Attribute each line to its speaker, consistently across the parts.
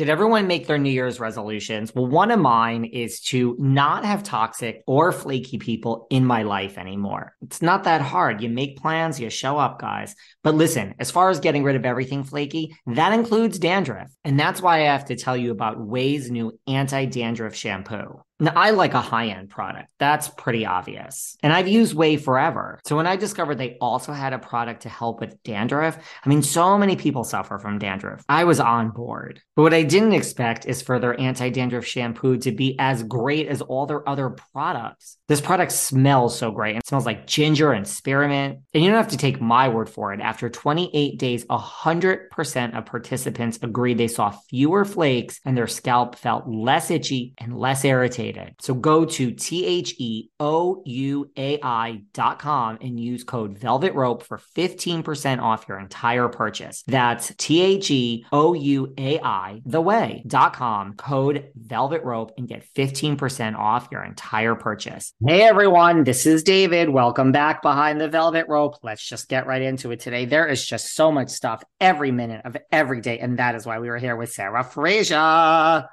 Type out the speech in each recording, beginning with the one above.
Speaker 1: Did everyone make their New Year's resolutions? Well, one of mine is to not have toxic or flaky people in my life anymore. It's not that hard. You make plans, you show up, guys. But listen, as far as getting rid of everything flaky, that includes dandruff. And that's why I have to tell you about Ouai's new anti dandruff shampoo. Now, I like a high end product. That's pretty obvious. And I've used Ouai forever. So when I discovered they also had a product to help with dandruff, I mean, so many people suffer from dandruff. I was on board. But what I didn't expect is for their anti dandruff shampoo to be as great as all their other products. This product smells so great. It smells like ginger and spearmint. And you don't have to take my word for it. After 28 days, 100% of participants agreed they saw fewer flakes and their scalp felt less itchy and less irritated. So go to T H E O U A I dot com and use code Velvet Rope for 15% off your entire purchase. That's T H E O U A I, the way dot com, code Velvet Rope and get 15% off your entire purchase. Hey everyone, this is David. Welcome back behind the Velvet Rope. Let's just get right into it today. There is just so much stuff every minute of every day. And that is why we were here with Sarah Fraser.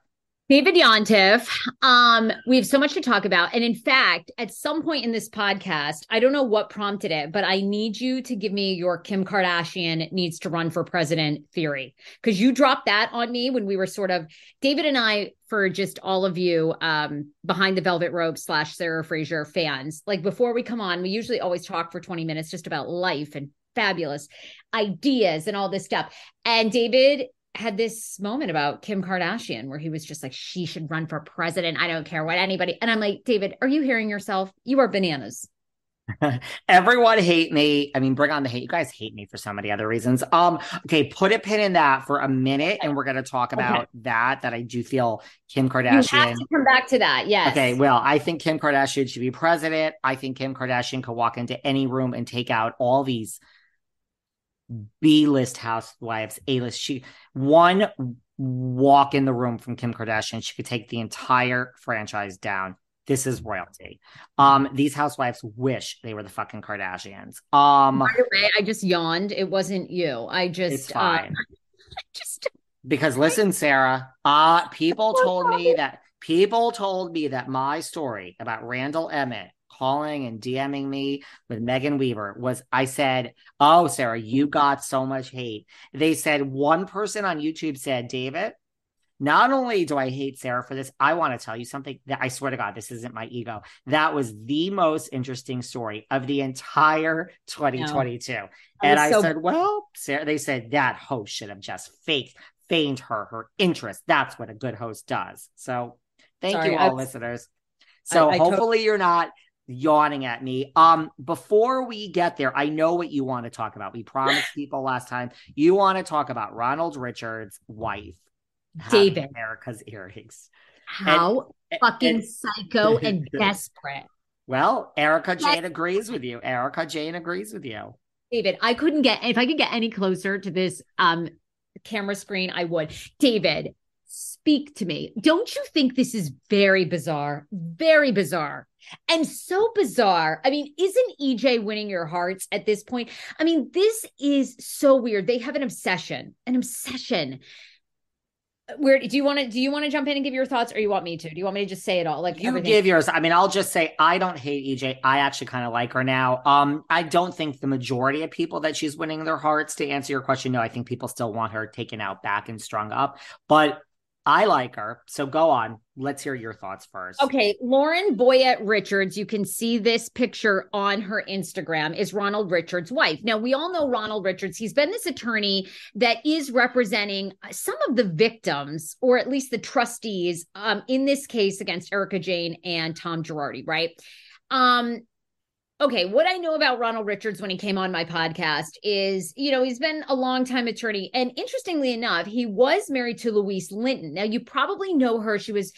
Speaker 2: David Yontef, um, we have so much to talk about. And in fact, at some point in this podcast, I don't know what prompted it, but I need you to give me your Kim Kardashian needs to run for president theory. Because you dropped that on me when we were sort of, David and I, for just all of you um, behind the velvet rope slash Sarah Fraser fans, like before we come on, we usually always talk for 20 minutes just about life and fabulous ideas and all this stuff. And David had this moment about Kim Kardashian where he was just like, she should run for president. I don't care what anybody. And I'm like, David, are you hearing yourself? You are bananas.
Speaker 1: Everyone hate me. I mean, bring on the hate. You guys hate me for so many other reasons. Um, okay, put a pin in that for a minute, and we're gonna talk about okay. that. That I do feel Kim Kardashian. You have
Speaker 2: to come back to that. Yes.
Speaker 1: Okay. Well, I think Kim Kardashian should be president. I think Kim Kardashian could walk into any room and take out all these B list housewives, A list. She one walk in the room from Kim Kardashian, she could take the entire franchise down. This is royalty. Um, these housewives wish they were the fucking Kardashians. Um,
Speaker 2: by the way, I just yawned. It wasn't you. I just
Speaker 1: it's fine. Uh, just because listen, Sarah. Uh, people told me that people told me that my story about Randall Emmett calling and DMing me with Megan Weaver was I said, Oh, Sarah, you got so much hate. They said one person on YouTube said, David, not only do I hate Sarah for this, I want to tell you something that I swear to God, this isn't my ego. That was the most interesting story of the entire 2022. No. And I so- said, Well, Sarah, they said that host should have just faked, feigned her, her interest. That's what a good host does. So thank Sorry, you all, I- listeners. So I, I hopefully to- you're not yawning at me. Um, before we get there, I know what you want to talk about. We promised people last time you want to talk about Ronald Richards' wife,
Speaker 2: David
Speaker 1: Erika's earrings.
Speaker 2: How
Speaker 1: And-
Speaker 2: fucking
Speaker 1: and-
Speaker 2: psycho and desperate.
Speaker 1: Well,
Speaker 2: Erika.
Speaker 1: Jayne agrees with you. Erika Jayne agrees with you.
Speaker 2: David, I couldn't get if I could get any closer to this um camera screen, I would. David, speak to me. Don't you think this is very bizarre? Very bizarre. And so bizarre. I mean, isn't EJ winning your hearts at this point? I mean, this is so weird. They have an obsession, an obsession. Where do you want to do you want to jump in and give your thoughts or you want me to? Do you want me to just say it all? Like
Speaker 1: You
Speaker 2: everything?
Speaker 1: give yours. I mean, I'll just say I don't hate EJ. I actually kind of like her now. Um, I don't think the majority of people that she's winning their hearts. To answer your question, no, I think people still want her taken out back and strung up. But I like her. So go on. Let's hear your thoughts first.
Speaker 2: Okay, Lauren Boyette Richards, you can see this picture on her Instagram, is Ronald Richards' wife. Now, we all know Ronald Richards. He's been this attorney that is representing some of the victims, or at least the trustees, um, in this case against Erika Jayne and Tom Girardi, right? Um, okay, what I know about Ronald Richards when he came on my podcast is, you know, he's been a longtime attorney. And interestingly enough, he was married to Louise Linton. Now, you probably know her. She was,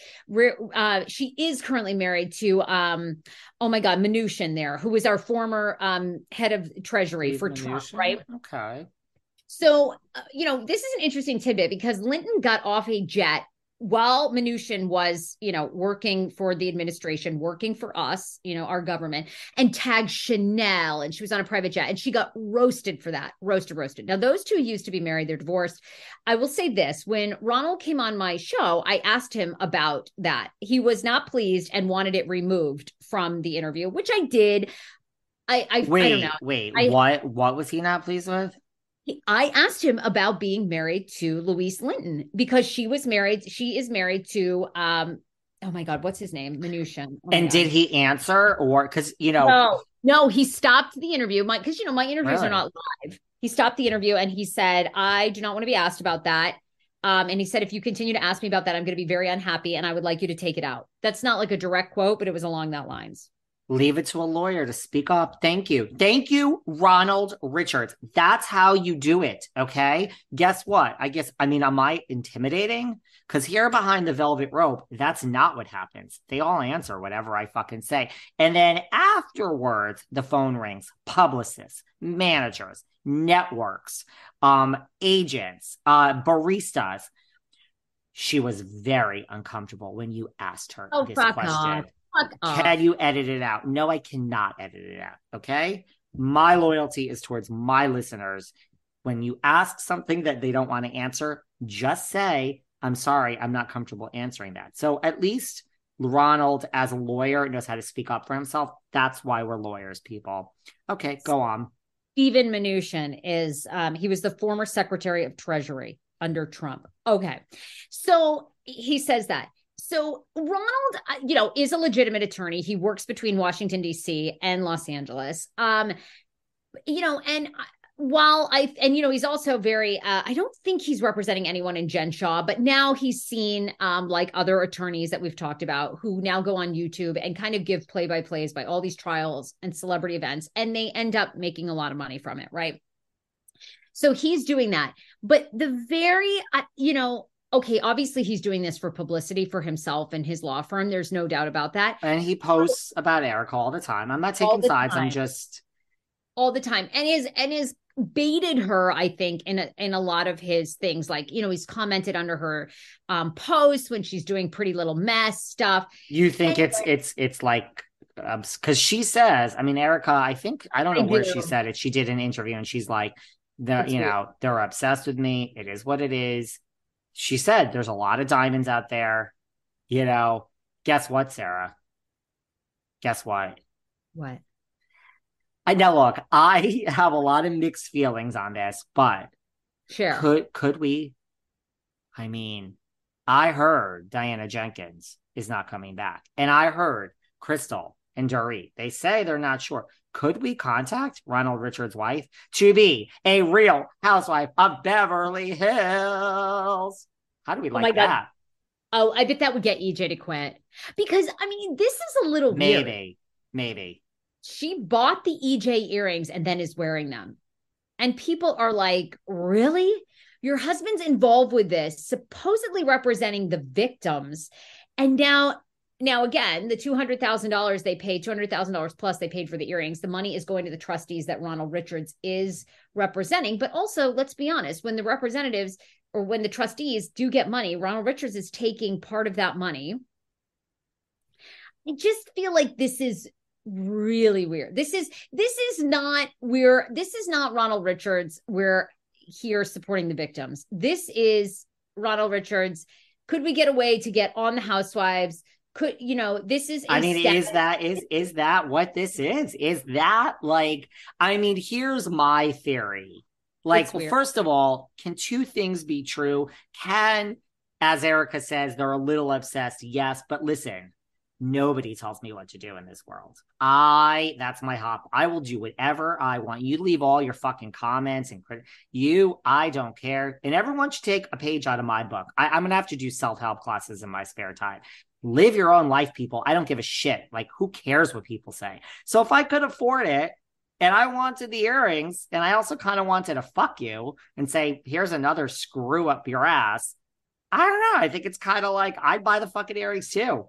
Speaker 2: uh, she is currently married to, um, oh my God, Mnuchin there, who was our former um, head of Treasury for Trump, right?
Speaker 1: Okay.
Speaker 2: So, uh, you know, this is an interesting tidbit because Linton got off a jet while Mnuchin was, you know, working for the administration, working for us, you know, our government, and tagged Chanel, and she was on a private jet, and she got roasted for that, roasted, roasted. Now, those two used to be married; they're divorced. I will say this: when Ronald came on my show, I asked him about that. He was not pleased and wanted it removed from the interview, which I did. I, I,
Speaker 1: Wait,
Speaker 2: I don't know.
Speaker 1: wait.
Speaker 2: I-
Speaker 1: what? What was he not pleased with?
Speaker 2: He- I asked him about being married to Louise Linton because she was married. She is married to um. Oh my God, what's his name? Mnuchin. Oh
Speaker 1: and did he answer, or because you know?
Speaker 2: No, no, he stopped the interview. My because you know my interviews
Speaker 1: Really?
Speaker 2: are not live. He stopped the interview and he said, "I do not want to be asked about that." Um, and he said, "If you continue to ask me about that, I'm going to be very unhappy, and I would like you to take it out." That's not like a direct quote, but it was along that lines.
Speaker 1: Leave it to a lawyer to speak up. Thank you. Thank you, Ronald Richards. That's how you do it. Okay. Guess what? I guess, I mean, am I intimidating? Because here behind the velvet rope, that's not what happens. They all answer whatever I fucking say. And then afterwards, the phone rings. Publicists, managers, networks, um, agents, uh, baristas. She was very uncomfortable when you asked her
Speaker 2: Oh,
Speaker 1: this question.
Speaker 2: off. Fuck.
Speaker 1: Can you edit it out? No, I cannot edit it out. Okay. My loyalty is towards my listeners. When you ask something that they don't want to answer, just say, I'm sorry, I'm not comfortable answering that. So at least Ronald, as a lawyer, knows how to speak up for himself. That's why we're lawyers, people. Okay, go on.
Speaker 2: Steven Mnuchin is um, he was the former Secretary of Treasury under Trump. Okay, so he says that. So Ronald, uh, you know, is a legitimate attorney. He works between Washington D.C. and Los Angeles. Um, you know, and while I and you know he's also very uh, I don't think he's representing anyone in Genshaw, but now he's seen um, like other attorneys that we've talked about who now go on YouTube and kind of give play by plays by all these trials and celebrity events, and they end up making a lot of money from it, right? So he's doing that, but the very uh, you know okay, obviously he's doing this for publicity for himself and his law firm. There's no doubt about that.
Speaker 1: And he posts about Erika all the time. I'm not taking sides.
Speaker 2: time.
Speaker 1: I'm just
Speaker 2: all the time and is and is baited her i think in a, in a lot of his things like you know he's commented under her um posts when she's doing pretty little mess stuff
Speaker 1: you think it's it's it's like because she says, I mean, Erika, I think I don't know
Speaker 2: I
Speaker 1: where
Speaker 2: do.
Speaker 1: she said it. She did an interview and she's like, the
Speaker 2: It's
Speaker 1: you
Speaker 2: weird.
Speaker 1: know, they're obsessed with me. It is what it is. She said there's a lot of diamonds out there. You know, guess what, Sarah? Guess what?
Speaker 2: what
Speaker 1: I now look, I have a lot of mixed feelings on this, but
Speaker 2: sure
Speaker 1: could could we? I mean, I heard Diana Jenkins is not coming back, and I heard Crystal and Dorit. They say they're not sure. Could we contact Ronald Richards' wife to be a real housewife of Beverly Hills? How do we oh like
Speaker 2: Oh my God.
Speaker 1: that?
Speaker 2: oh i bet that would get ej to quit because i mean this is a little weird
Speaker 1: Maybe. Maybe.
Speaker 2: She bought the EJ earrings and then is wearing them. And people are like, really? Your husband's involved with this, supposedly representing the victims. And now now again the $200000 they paid $200000 plus they paid for the earrings the money is going to the trustees that ronald richards is representing. But also let's be honest when the representatives or when the trustees do get money ronald richards is taking part of that money. I just feel like this is really weird. This is this is not we're this is not ronald richards we're here supporting the victims. This is ronald richards. Could we get away to get on the housewives could you know this is
Speaker 1: i mean step- is that is is that what this is? Is that like i mean here's my theory. Like well, first of all can two things be true? Can as erica says they're a little obsessed yes but listen nobody tells me what to do in this world. I that's my hop i will do whatever i want. You leave all your fucking comments and crit- you i don't care. And everyone should take a page out of my book. I, i'm gonna have to do self-help classes in my spare time live your own life, people. I don't give a shit. Like, who cares what people say? So if I could afford it and I wanted the earrings and I also kind of wanted to fuck you and say, here's another screw up your ass. I don't know. I think it's kind of like I'd buy the fucking earrings too.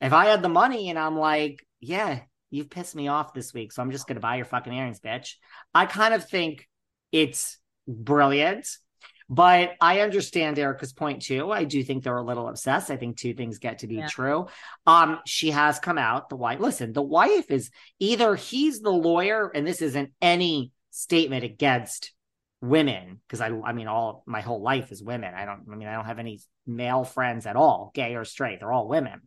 Speaker 1: If I had the money and I'm like, yeah, you've pissed me off this week, so I'm just going to buy your fucking earrings, bitch. I kind of think it's brilliant. But I understand Erika's point too. I do think they're a little obsessed. I think two things get to be yeah. true. Um, she has come out, the wife. Listen, the wife is either he's the lawyer, and this isn't any statement against women, because I I mean all my whole life is women. I don't I mean I don't have any male friends at all, gay or straight. They're all women.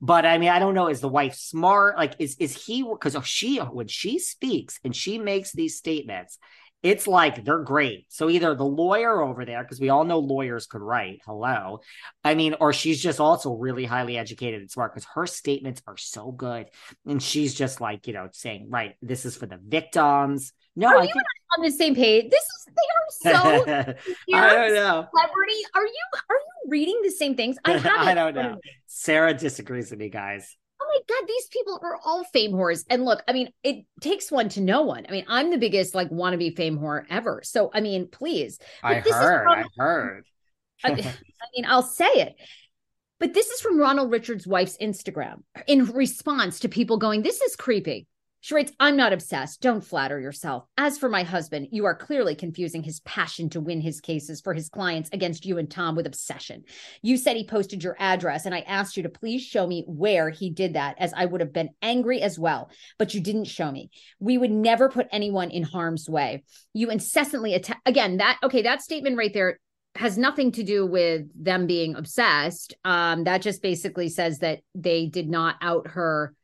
Speaker 1: But I mean, I don't know, is the wife smart? Like, is is he because she when she speaks and she makes these statements, it's like they're great. So either the lawyer over there, because we all know lawyers could write, hello. I mean, or she's just also really highly educated and smart because her statements are so good. And she's just like, you know, saying, right, this is for the victims. No,
Speaker 2: are
Speaker 1: I
Speaker 2: you think- on the same page? This is they are so
Speaker 1: I don't know.
Speaker 2: Celebrity. Are you are you reading the same things? I have
Speaker 1: I don't know. Sarah disagrees with me, guys
Speaker 2: my God, these people are all fame whores. And look, I mean, it takes one to know one. I mean, I'm the biggest like wannabe fame whore ever. So, I mean, please.
Speaker 1: I heard, I heard.
Speaker 2: I, I mean, I'll say it. But this is from Ronald Richards' wife's Instagram in response to people going, This is creepy. She writes, I'm not obsessed. Don't flatter yourself. As for my husband, you are clearly confusing his passion to win his cases for his clients against you and Tom with obsession. You said he posted your address, and I asked you to please show me where he did that, as I would have been angry as well, but you didn't show me. We would never put anyone in harm's way. You incessantly attack. Again, that, okay, that statement right there has nothing to do with them being obsessed. Um, that just basically says that they did not out her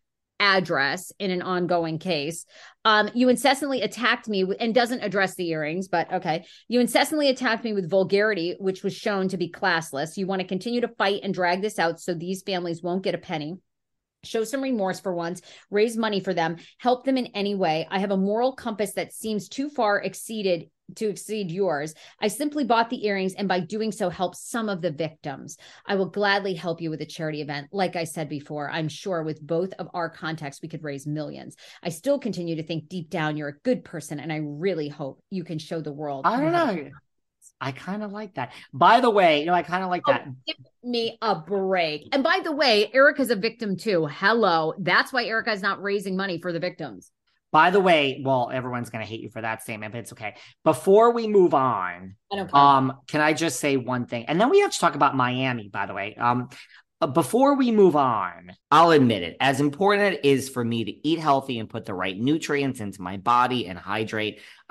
Speaker 2: address in an ongoing case. Um, you incessantly attacked me and doesn't address the earrings, but okay. You incessantly attacked me with vulgarity, which was shown to be classless. You want to continue to fight and drag this out so these families won't get a penny show some remorse for once, raise money for them, help them in any way. I have a moral compass that seems too far exceeded to exceed yours. I simply bought the earrings and by doing so help some of the victims. I will gladly help you with a charity event. Like I said before, I'm sure with both of our contacts we could raise millions. I still continue to think deep down you're a good person and I really hope you can show the world.
Speaker 1: I don't know. I kind of like that. By the way, you know, I kind of like oh, that.
Speaker 2: Give me a break. And by the way, Erika's a victim too. Hello. That's why Erika is not raising money for the victims.
Speaker 1: By the way, well, everyone's going to hate you for that statement, but it's okay. Before we move on, um, can I just say one thing? And then we have to talk about Miami, by the way. Um, uh, before we move on, I'll admit it. As important it is for me to eat healthy and put the right nutrients into my body and hydrate,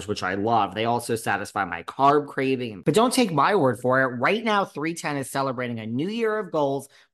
Speaker 1: carbs, which I love. They also satisfy my carb craving. But don't take my word for it. Right now, 310 is celebrating a new year of goals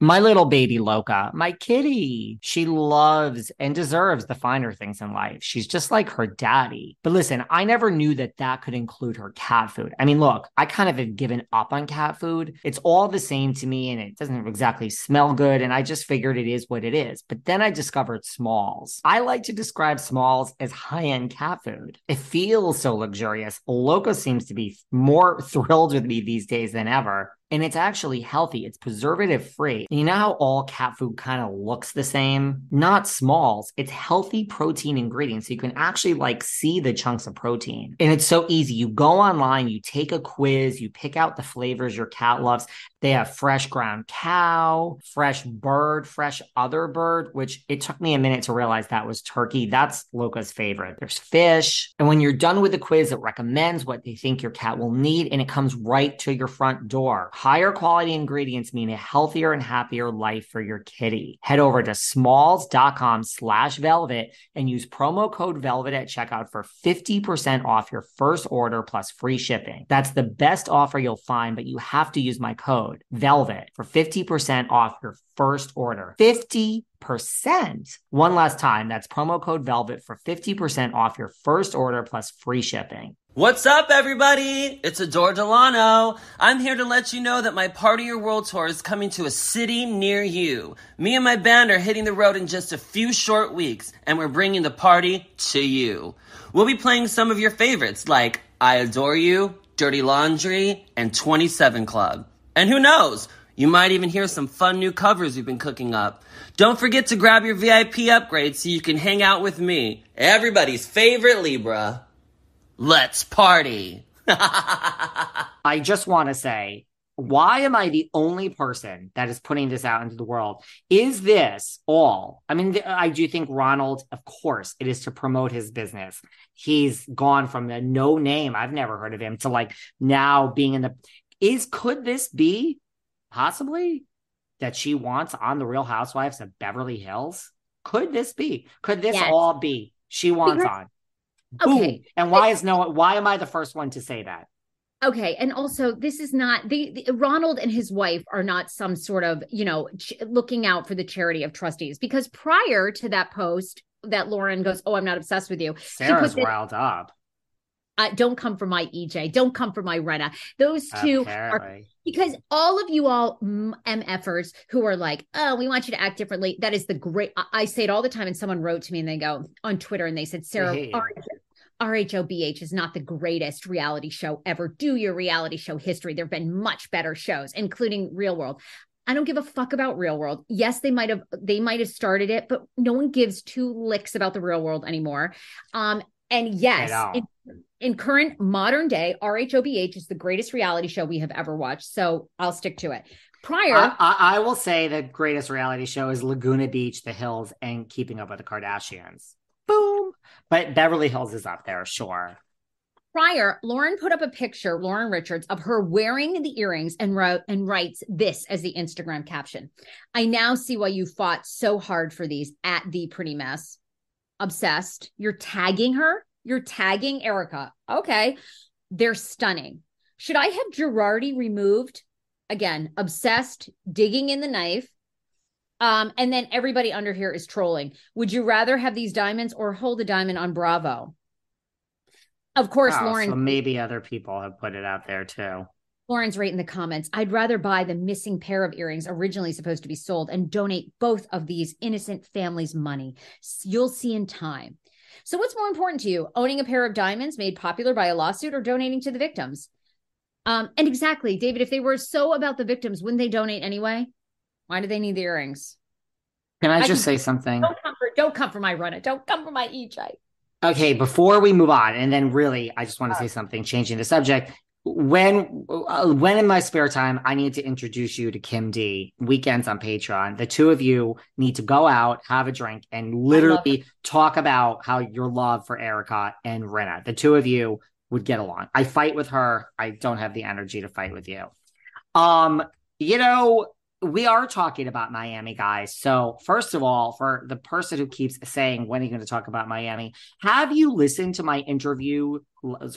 Speaker 1: My little baby Loca, my kitty, she loves and deserves the finer things in life. She's just like her daddy. But listen, I never knew that that could include her cat food. I mean, look, I kind of have given up on cat food. It's all the same to me and it doesn't exactly smell good. And I just figured it is what it is. But then I discovered Smalls. I like to describe Smalls as high end cat food. It feels so luxurious. Loca seems to be more thrilled with me these days than ever and it's actually healthy. It's preservative free. You know how all cat food kind of looks the same? Not smalls. It's healthy protein ingredients. So you can actually like see the chunks of protein. And it's so easy. You go online, you take a quiz, you pick out the flavors your cat loves. They have fresh ground cow, fresh bird, fresh other bird, which it took me a minute to realize that was turkey. That's Loca's favorite. There's fish. And when you're done with the quiz, it recommends what they think your cat will need and it comes right to your front door. Higher quality ingredients mean a healthier and happier life for your kitty. Head over to smalls.com slash velvet and use promo code velvet at checkout for 50% off your first order plus free shipping. That's the best offer you'll find, but you have to use my code velvet for 50% off your first order. 50 percent one last time that's promo code velvet for 50% off your first order plus free shipping
Speaker 3: What's up, everybody? It's Adore Delano. I'm here to let you know that my Party Your World Tour is coming to a city near you. Me and my band are hitting the road in just a few short weeks, and we're bringing the party to you. We'll be playing some of your favorites like I Adore You, Dirty Laundry, and 27 Club. And who knows? You might even hear some fun new covers we've been cooking up. Don't forget to grab your VIP upgrade so you can hang out with me, everybody's favorite Libra. Let's party.
Speaker 1: I just want to say, why am I the only person that is putting this out into the world? Is this all? I mean, I do think Ronald, of course, it is to promote his business. He's gone from a no name, I've never heard of him, to like now being in the. Is could this be possibly that she wants on the Real Housewives of Beverly Hills? Could this be? Could this yes. all be she wants on? Boom. Okay. And why is no why am I the first one to say that?
Speaker 2: Okay, and also this is not the, the, Ronald and his wife are not some sort of you know ch- looking out for the charity of trustees because prior to that post that Lauren goes, oh, I'm not obsessed with you.
Speaker 1: Sarah's riled up.
Speaker 2: Uh, don't come for my EJ. Don't come for my Rinna. Those two Apparently. are because all of you all MFers who are like, oh, we want you to act differently. That is the great. I, I say it all the time. And someone wrote to me and they go on Twitter and they said, Sarah, RHOBH is not the greatest reality show ever. Do your reality show history. There have been much better shows, including Real World. I don't give a fuck about Real World. Yes, they might have they might have started it, but no one gives two licks about the Real World anymore. Um, and yes, in, current modern day, RHOBH is the greatest reality show we have ever watched. So I'll stick to it. Prior,
Speaker 1: I, I, I will say the greatest reality show is Laguna Beach, The Hills, and Keeping Up with the Kardashians. Boom. But Beverly Hills is up there, sure.
Speaker 2: Prior, Lauren put up a picture, Lauren Richards, of her wearing the earrings and wrote and writes this as the Instagram caption. I now see why you fought so hard for these at the pretty mess obsessed. You're tagging her. You're tagging Erika. Okay. They're stunning. Should I have Girardi removed? Again, obsessed, digging in the knife. Um, and then everybody under here is trolling. Would you rather have these diamonds or hold a diamond on Bravo? Of course, oh, Lauren.
Speaker 1: So maybe other people have put it out there too.
Speaker 2: Lauren's right in the comments. I'd rather buy the missing pair of earrings originally supposed to be sold and donate both of these innocent families' money. You'll see in time. So, what's more important to you, owning a pair of diamonds made popular by a lawsuit or donating to the victims? Um, and exactly, David, if they were so about the victims, wouldn't they donate anyway? Why do they need the earrings?
Speaker 1: Can I, I just can, say something?
Speaker 2: Don't come for, don't come for my Rinna. Don't come for my EJ.
Speaker 1: Okay, before we move on, and then really, I just want to say something, changing the subject when uh, when in my spare time i need to introduce you to kim d. Weekends on patreon. The two of you need to go out have a drink and literally talk about how your love for erika and rinna the two of you would get along. I fight with her. I don't have the energy to fight with you. Um you know we are talking about Miami, guys. So, first of all, for the person who keeps saying, when are you going to talk about Miami? Have you listened to my interview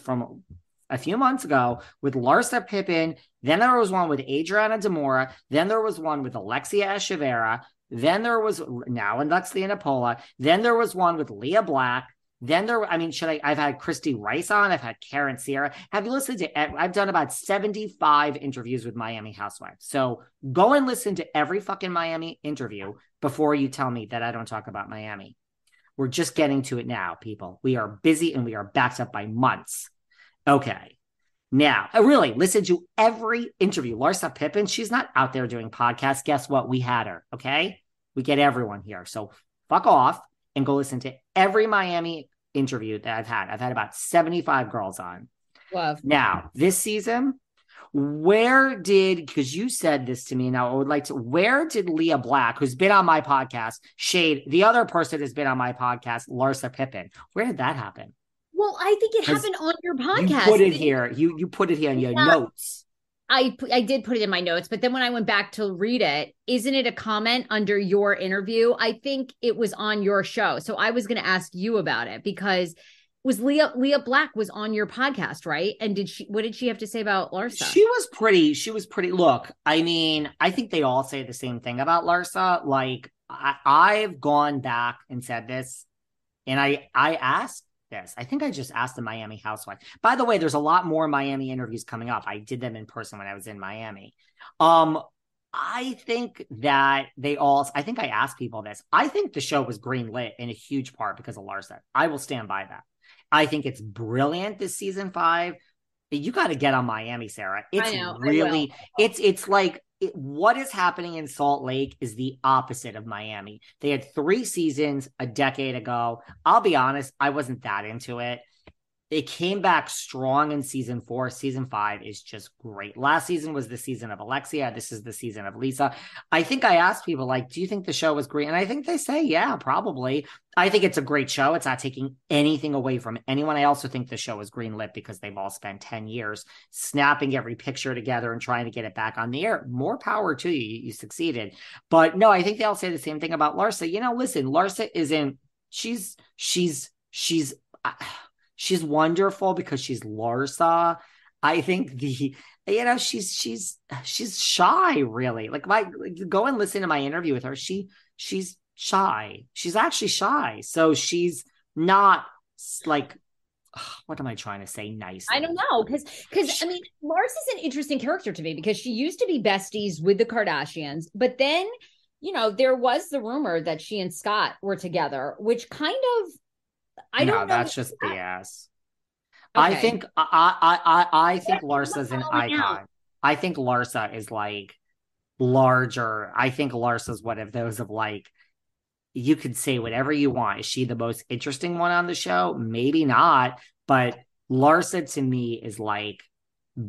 Speaker 1: from a few months ago with Larsa Pippen. Then there was one with Adriana de Moura. Then there was one with Alexia Echeverria. Then there was now Alexia Nepola. Then there was one with Leah Black. Then there, I mean, should I? I've had Christy Rice on. I've had Karen Sierra. Have you listened to? I've done about seventy-five interviews with Miami Housewives. So go and listen to every fucking Miami interview before you tell me that I don't talk about Miami. We're just getting to it now, people. We are busy and we are backed up by months. Okay. Now, I really listen to every interview. Larsa Pippen, she's not out there doing podcasts. Guess what? We had her. Okay. We get everyone here. So fuck off and go listen to every Miami interview that I've had. I've had about 75 girls on.
Speaker 2: Love.
Speaker 1: Now, this season, where did because you said this to me now i would like to where did Leah black who's been on my podcast shade the other person that has been on my podcast larsa pippen where did that happen
Speaker 2: well, I think it happened on your podcast.
Speaker 1: You put it here. You you put it here in your yeah. notes.
Speaker 2: I I did put it in my notes, but then when I went back to read it, isn't it a comment under your interview? I think it was on your show. So I was going to ask you about it because was Leah Leah Black was on your podcast, right? And did she what did she have to say about Larsa?
Speaker 1: She was pretty she was pretty look, I mean, I think they all say the same thing about Larsa. Like I, I've gone back and said this and I I asked this. I think I just asked the Miami housewife. By the way, there's a lot more Miami interviews coming up. I did them in person when I was in Miami. Um, I think that they all, I think I asked people this. I think the show was greenlit in a huge part because of Larsa. I will stand by that. I think it's brilliant this season five. You got to get on Miami, Sarah. It's know, really, it's, it's like it, what is happening in Salt Lake is the opposite of Miami. They had three seasons a decade ago. I'll be honest, I wasn't that into it. It came back strong in season four. Season five is just great. Last season was the season of Alexia. This is the season of Lisa. I think I asked people, like, do you think the show was great? And I think they say, yeah, probably. I think it's a great show. It's not taking anything away from anyone. I also think the show is greenlit because they've all spent 10 years snapping every picture together and trying to get it back on the air. More power to you. You succeeded. But no, I think they all say the same thing about Larsa. You know, listen, Larsa isn't, she's, she's, she's, uh, she's wonderful because she's Larsa. I think the you know she's she's she's shy really. Like my like, go and listen to my interview with her. She she's shy. She's actually shy. So she's not like what am I trying to say? Nice.
Speaker 2: I don't know because because I mean Lars is an interesting character to me because she used to be besties with the Kardashians, but then you know there was the rumor that she and Scott were together, which kind of I don't
Speaker 1: know. That's just BS. Okay. I think I I I, I think Larsa's an icon. Out. I think Larsa is like larger. I think Larsa's one of those of like you could say whatever you want. Is she the most interesting one on the show? Maybe not, but Larsa to me is like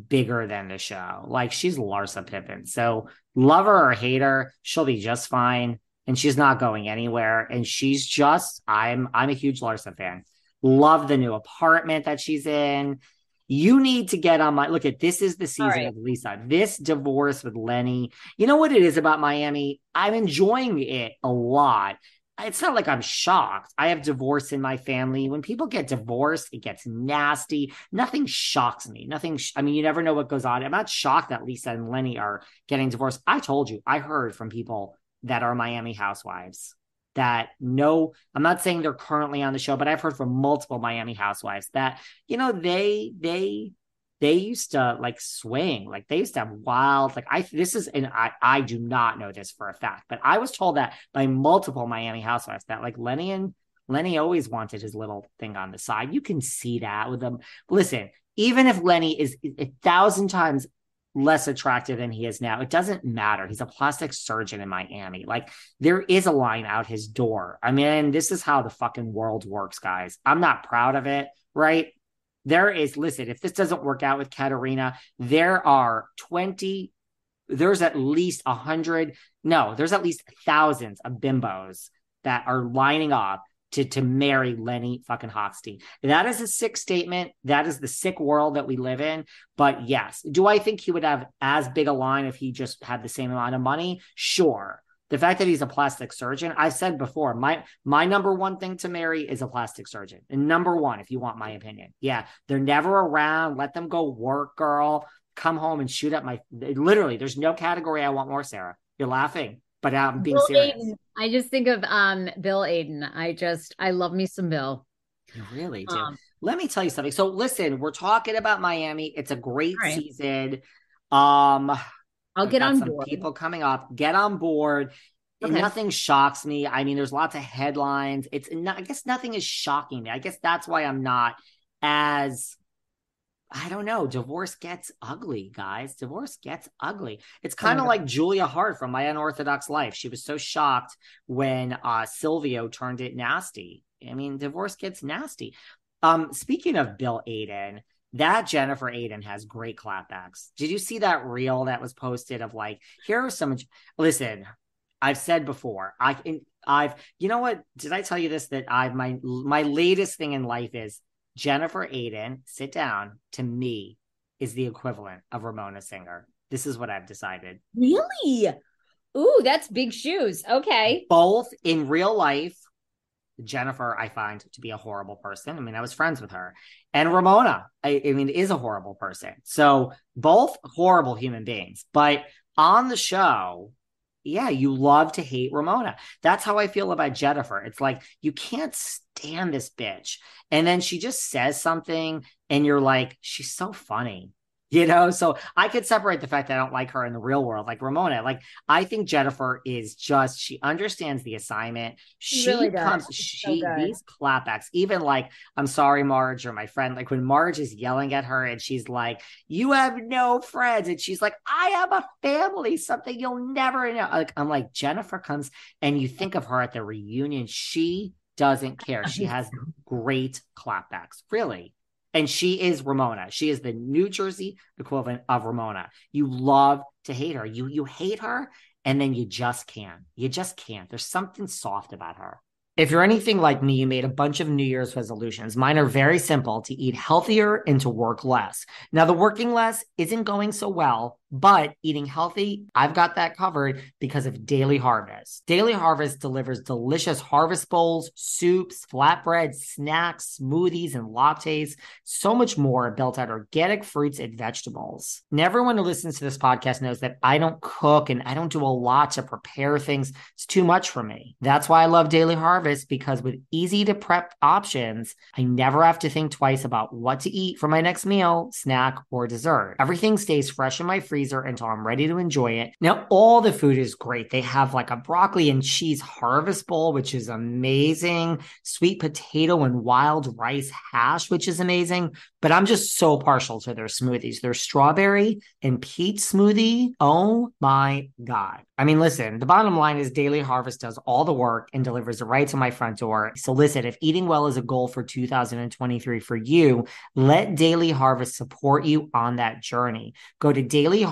Speaker 1: bigger than the show. Like she's Larsa Pippen. So love her or hate her, she'll be just fine and she's not going anywhere. And she's just, I'm, I'm a huge Larsa fan. Love the new apartment that she's in. You need to get on my look at this is the season right. of Lisa. This divorce with Lenny. You know what it is about Miami? I'm enjoying it a lot. It's not like I'm shocked. I have divorce in my family. When people get divorced, it gets nasty. Nothing shocks me. Nothing. Sh- I mean, you never know what goes on. I'm not shocked that Lisa and Lenny are getting divorced. I told you. I heard from people that are Miami housewives that know I'm not saying they're currently on the show, but I've heard from multiple Miami housewives that, you know, they they they used to like swing, like they used to have wild, like I this is and I I do not know this for a fact, but I was told that by multiple Miami housewives that like Lenny and Lenny always wanted his little thing on the side. You can see that with them. Listen, even if Lenny is a thousand times less attractive than he is now. It doesn't matter. He's a plastic surgeon in Miami. Like there is a line out his door. I mean, this is how the fucking world works, guys. I'm not proud of it, right? There is, listen, if this doesn't work out with Katerina, there are 20, there's at least a hundred, no, there's at least thousands of bimbos that are lining up to, to marry Lenny fucking Hochstein. That is a sick statement. That is the sick world that we live in. But yes, do I think he would have as big a line if he just had the same amount of money? Sure. The fact that he's a plastic surgeon, I've said before, my my number one thing to marry is a plastic surgeon. And number one, if you want my opinion. Yeah, they're never around. Let them go work, girl. Come home and shoot up my literally, there's no category I want more, Sarah. You're laughing, but I'm being
Speaker 2: Bill
Speaker 1: serious.
Speaker 2: I just think of um Bill Aydin. I just I love me some Bill.
Speaker 1: You really do.
Speaker 2: Um,
Speaker 1: Let me tell you something. So listen, we're talking about Miami. It's a great
Speaker 2: right.
Speaker 1: season. Um
Speaker 2: I'll
Speaker 1: I've
Speaker 2: get on board.
Speaker 1: people coming up. Get on board.
Speaker 2: Okay.
Speaker 1: Nothing shocks me. I mean, there's lots of headlines. It's not, I guess nothing is shocking me. I guess that's why I'm not as I don't know. Divorce gets ugly, guys. Divorce gets ugly. It's kind of like Julia Haart from My Unorthodox Life. She was so shocked when uh Silvio turned it nasty. I mean, divorce gets nasty. Um, speaking of Bill Aydin, that Jennifer Aydin has great clapbacks. Did you see that reel that was posted of like, here are some listen, I've said before, I can I've you know what? Did I tell you this that I my my latest thing in life is Jennifer Aydin, sit down, to me is the equivalent of Ramona Singer. This is what I've decided.
Speaker 2: Really? Ooh, that's big shoes. Okay.
Speaker 1: Both in real life, Jennifer, I find to be a horrible person. I mean, I was friends with her. And Ramona, I, I mean, is a horrible person. So both horrible human beings. But on the show, yeah, you love to hate Ramona. That's how I feel about Jennifer. It's like you can't stand this bitch. And then she just says something and you're like, she's so funny. You know, so I could separate the fact that I don't like her in the real world, like Ramona. Like I think Jennifer is just she understands the assignment. She
Speaker 2: really
Speaker 1: comes,
Speaker 2: She's
Speaker 1: she
Speaker 2: good.
Speaker 1: these clapbacks, even like I'm sorry, Marge, or my friend, like when Marge is yelling at her and she's like, You have no friends, and she's like, I have a family, something you'll never know. Like I'm like, Jennifer comes and you think of her at the reunion, she doesn't care. She has great clapbacks, really. And she is Ramona. She is the New Jersey equivalent of Ramona. You love to hate her. You you hate her, and then you just can't. You just can't. There's something soft about her. If you're anything like me, you made a bunch of New Year's resolutions. Mine are very simple to eat healthier and to work less. Now, the working less isn't going so well, but eating healthy, I've got that covered because of Daily Harvest. Daily Harvest delivers delicious harvest bowls, soups, flatbreads, snacks, smoothies, and lattes, so much more built out organic fruits and vegetables. And everyone who listens to this podcast knows that I don't cook and I don't do a lot to prepare things. It's too much for me. That's why I love Daily Harvest because with easy to prep options, I never have to think twice about what to eat for my next meal, snack, or dessert. Everything stays fresh in my freezer until I'm ready to enjoy it. Now, all the food is great. They have like a broccoli and cheese harvest bowl, which is amazing, sweet potato and wild rice hash, which is amazing. But I'm just so partial to their smoothies. Their strawberry and peach smoothie. Oh my God. I mean, listen, the bottom line is Daily Harvest does all the work and delivers it right to my front door. So listen, if eating well is a goal for 2023 for you, let Daily Harvest support you on that journey. Go to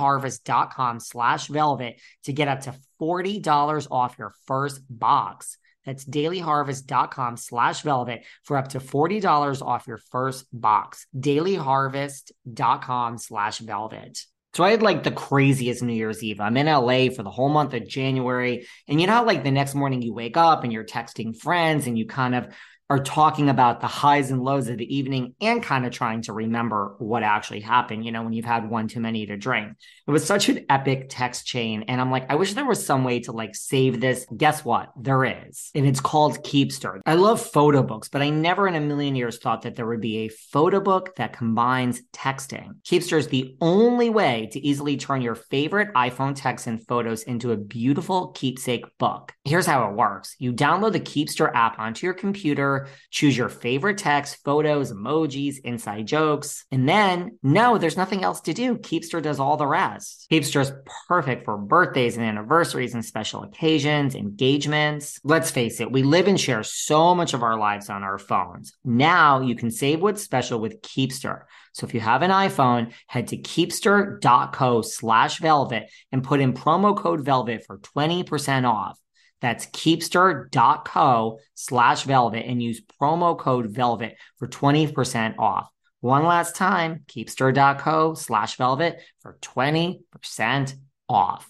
Speaker 1: dailyharvest.com slash velvet to get up to $40 off your first box. That's dailyharvest.com slash velvet for up to $40 off your first box. Dailyharvest.com slash velvet. So I had like the craziest New Year's Eve. I'm in LA for the whole month of January. And you know like the next morning you wake up and you're texting friends and you kind of are talking about the highs and lows of the evening and kind of trying to remember what actually happened, you know, when you've had one too many to drink. It was such an epic text chain. And I'm like, I wish there was some way to like save this. Guess what? There is. And it's called Keepster. I love photo books, but I never in a million years thought that there would be a photo book that combines texting. Keepster is the only way to easily turn your favorite iPhone texts and photos into a beautiful keepsake book. Here's how it works. You download the Keepster app onto your computer Choose your favorite text, photos, emojis, inside jokes, and then no, there's nothing else to do. Keepster does all the rest. Keepster is perfect for birthdays and anniversaries and special occasions, engagements. Let's face it, we live and share so much of our lives on our phones. Now you can save what's special with Keepster. So if you have an iPhone, head to keepster.co slash velvet and put in promo code velvet for 20% off. That's keepster.co slash velvet and use promo code velvet for 20% off. One last time, keepster.co slash velvet for 20% off.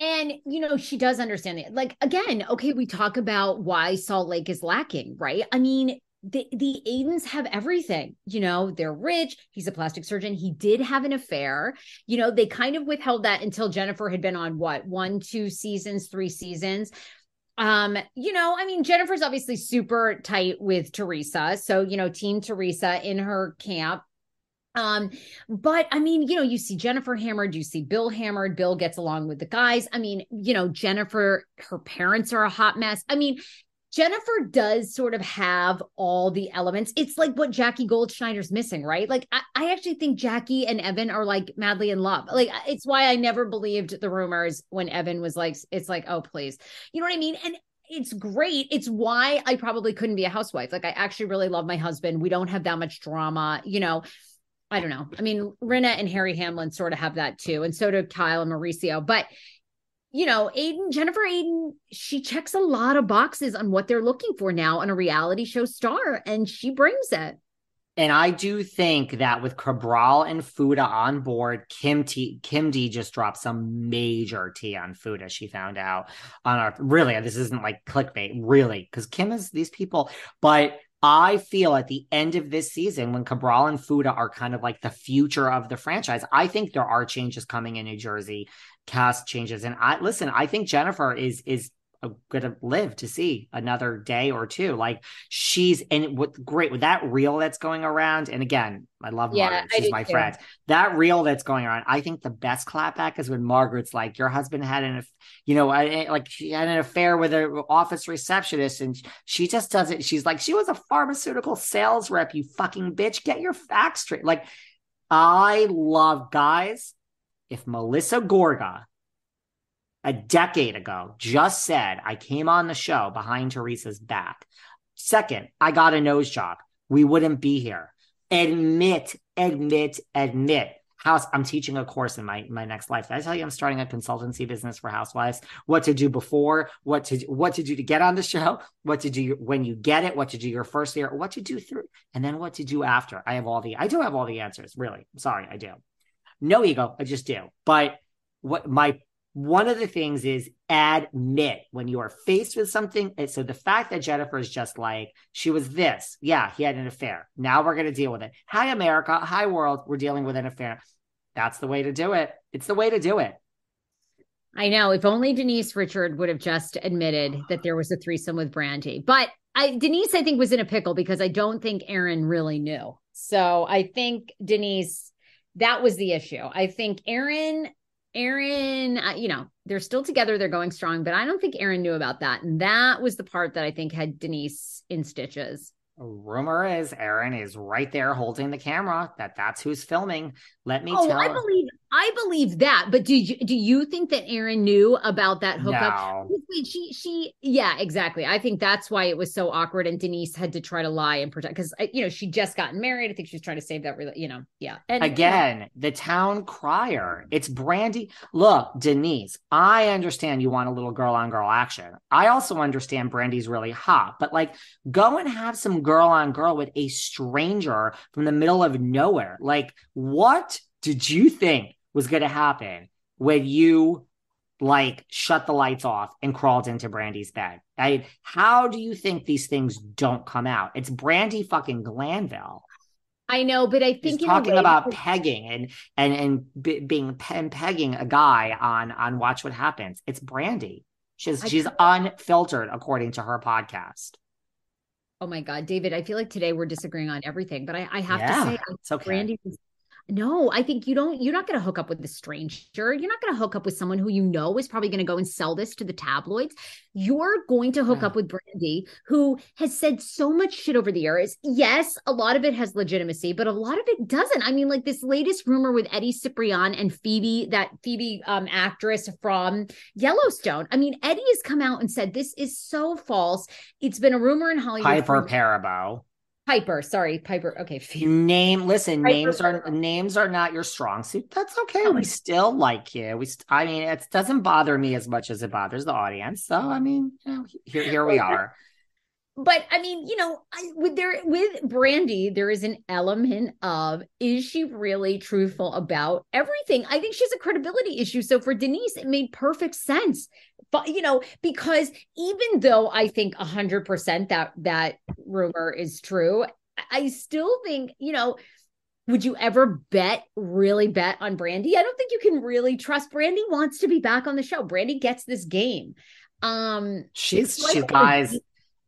Speaker 2: And, you know, she does understand it. Like, again, okay, we talk about why Salt Lake is lacking, right? I mean, the, the Aydins have everything. You know, they're rich. He's a plastic surgeon. He did have an affair. You know, they kind of withheld that until Jennifer had been on what, one, two seasons, three seasons. Um, you know, I mean, Jennifer's obviously super tight with Teresa. So, you know, Team Teresa in her camp. Um, but I mean, you know, you see Jennifer hammered, you see Bill hammered, Bill gets along with the guys. I mean, you know, Jennifer, her parents are a hot mess. I mean, Jennifer does sort of have all the elements. It's like what Jackie Goldschneider's missing, right? Like I, I, actually think Jackie and Evan are like madly in love. Like it's why I never believed the rumors when Evan was like, it's like, oh please, you know what I mean? And it's great. It's why I probably couldn't be a housewife. Like I actually really love my husband. We don't have that much drama, you know. I don't know. I mean, Rinna and Harry Hamlin sort of have that too, and so do Kyle and Mauricio. But you know, Aydin, Jennifer Aydin, she checks a lot of boxes on what they're looking for now on a reality show star, and she brings it.
Speaker 1: And I do think that with Cabral and Fuda on board, Kim T Kim D just dropped some major tea on Fuda. She found out on our really, this isn't like clickbait, really, because Kim is these people, but I feel at the end of this season, when Cabral and Fuda are kind of like the future of the franchise, I think there are changes coming in New Jersey cast changes. And I listen, I think Jennifer is is going to live to see another day or two. Like she's and what great with that reel that's going around. And again, I love yeah, Margaret. She's my too. friend. That reel that's going around. I think the best clapback is when Margaret's like, "Your husband had an, you know, like she had an affair with an office receptionist, and she just does it. She's like, she was a pharmaceutical sales rep. You fucking bitch, get your facts straight. Like, I love guys if Melissa Gorga a decade ago just said, I came on the show behind Teresa's back. Second, I got a nose job. We wouldn't be here. Admit, admit, admit. House, I'm teaching a course in my my next life. Did I tell you I'm starting a consultancy business for housewives? What to do before, what to what to do to get on the show, what to do when you get it, what to do your first year, what to do through, and then what to do after. I have all the I do have all the answers, really. sorry, I do. No ego, I just do. But what my one of the things is admit when you are faced with something. Eh, so the fact that Jennifer is just like, she was this. Yeah, he had an affair. Now we're going to deal with it. Hi, America. Hi, world. We're dealing with an affair. That's the way to do it. It's the way to do it.
Speaker 2: I know. If only Denise Richard would have just admitted that there was a threesome with Brandi. But I, Denise, I think, was in a pickle because I don't think Aaron really knew. So I think Denise that was the issue. I think Aaron, Aaron, uh, you know, they're still together, they're going strong, but I don't think Aaron knew about that. And that was the part that I think had Denise in stitches.
Speaker 1: Rumor is Aaron is right there holding the camera. That that's who's filming. Let me
Speaker 2: oh,
Speaker 1: tell.
Speaker 2: I believe I believe that. But do you do you think that Aaron knew about that hookup? No. She she yeah exactly. I think that's why it was so awkward, and Denise had to try to lie and protect because uh, you know she just gotten married. I think she's trying to save that. You know yeah.
Speaker 1: And again, the town crier. It's Brandi. Look, Denise. I understand you want a little girl on girl action. I also understand Brandi's really hot, but like go and have some girl on girl with a stranger from the middle of nowhere. Like, what did you think was going to happen when you like shut the lights off and crawled into Brandi's bed? I, how do you think these things don't come out? It's Brandi fucking Glanville.
Speaker 2: I know, but I think
Speaker 1: talking about pegging and and and b- being and pegging a guy on on Watch What Happens. It's Brandi. She's she's unfiltered according to her podcast.
Speaker 2: Oh my God, David, I feel like today we're disagreeing on everything, but I, I have yeah, to say,
Speaker 1: it's okay.
Speaker 2: Brandi No, I think you don't. You're not going to hook up with a stranger. You're not going to hook up with someone who you know is probably going to go and sell this to the tabloids. You're going to hook
Speaker 1: Yeah.
Speaker 2: up with Brandi, who has said so much shit over the years. Yes, a lot of it has legitimacy, but a lot of it doesn't. I mean, like this latest rumor with Eddie Cibrian and Phoebe, that Phoebe um, actress from Yellowstone. I mean, Eddie has come out and said this is so false. It's been a rumor in Hollywood.
Speaker 1: Piper
Speaker 2: for-
Speaker 1: Perabo.
Speaker 2: Piper, sorry, Piper. Okay.
Speaker 1: Name, listen,
Speaker 2: Piper
Speaker 1: names are names are not your strong suit. That's okay.
Speaker 2: Oh.
Speaker 1: We still like you. We, st- I mean, it doesn't bother me as much as it bothers the audience. So, I mean, you know, here, here we are.
Speaker 2: But I mean, you know, I, with there with Brandi, there is an element of is she really truthful about everything? I think she has a credibility issue. So for Denise, it made perfect sense. But you know, because even though I think hundred percent that that rumor is true, I- still think you know. Would you ever bet, really bet on Brandi? I don't think you can really trust. Brandi wants to be back on the show. Brandi gets this game. Um,
Speaker 1: She's she's
Speaker 2: don't
Speaker 1: guys.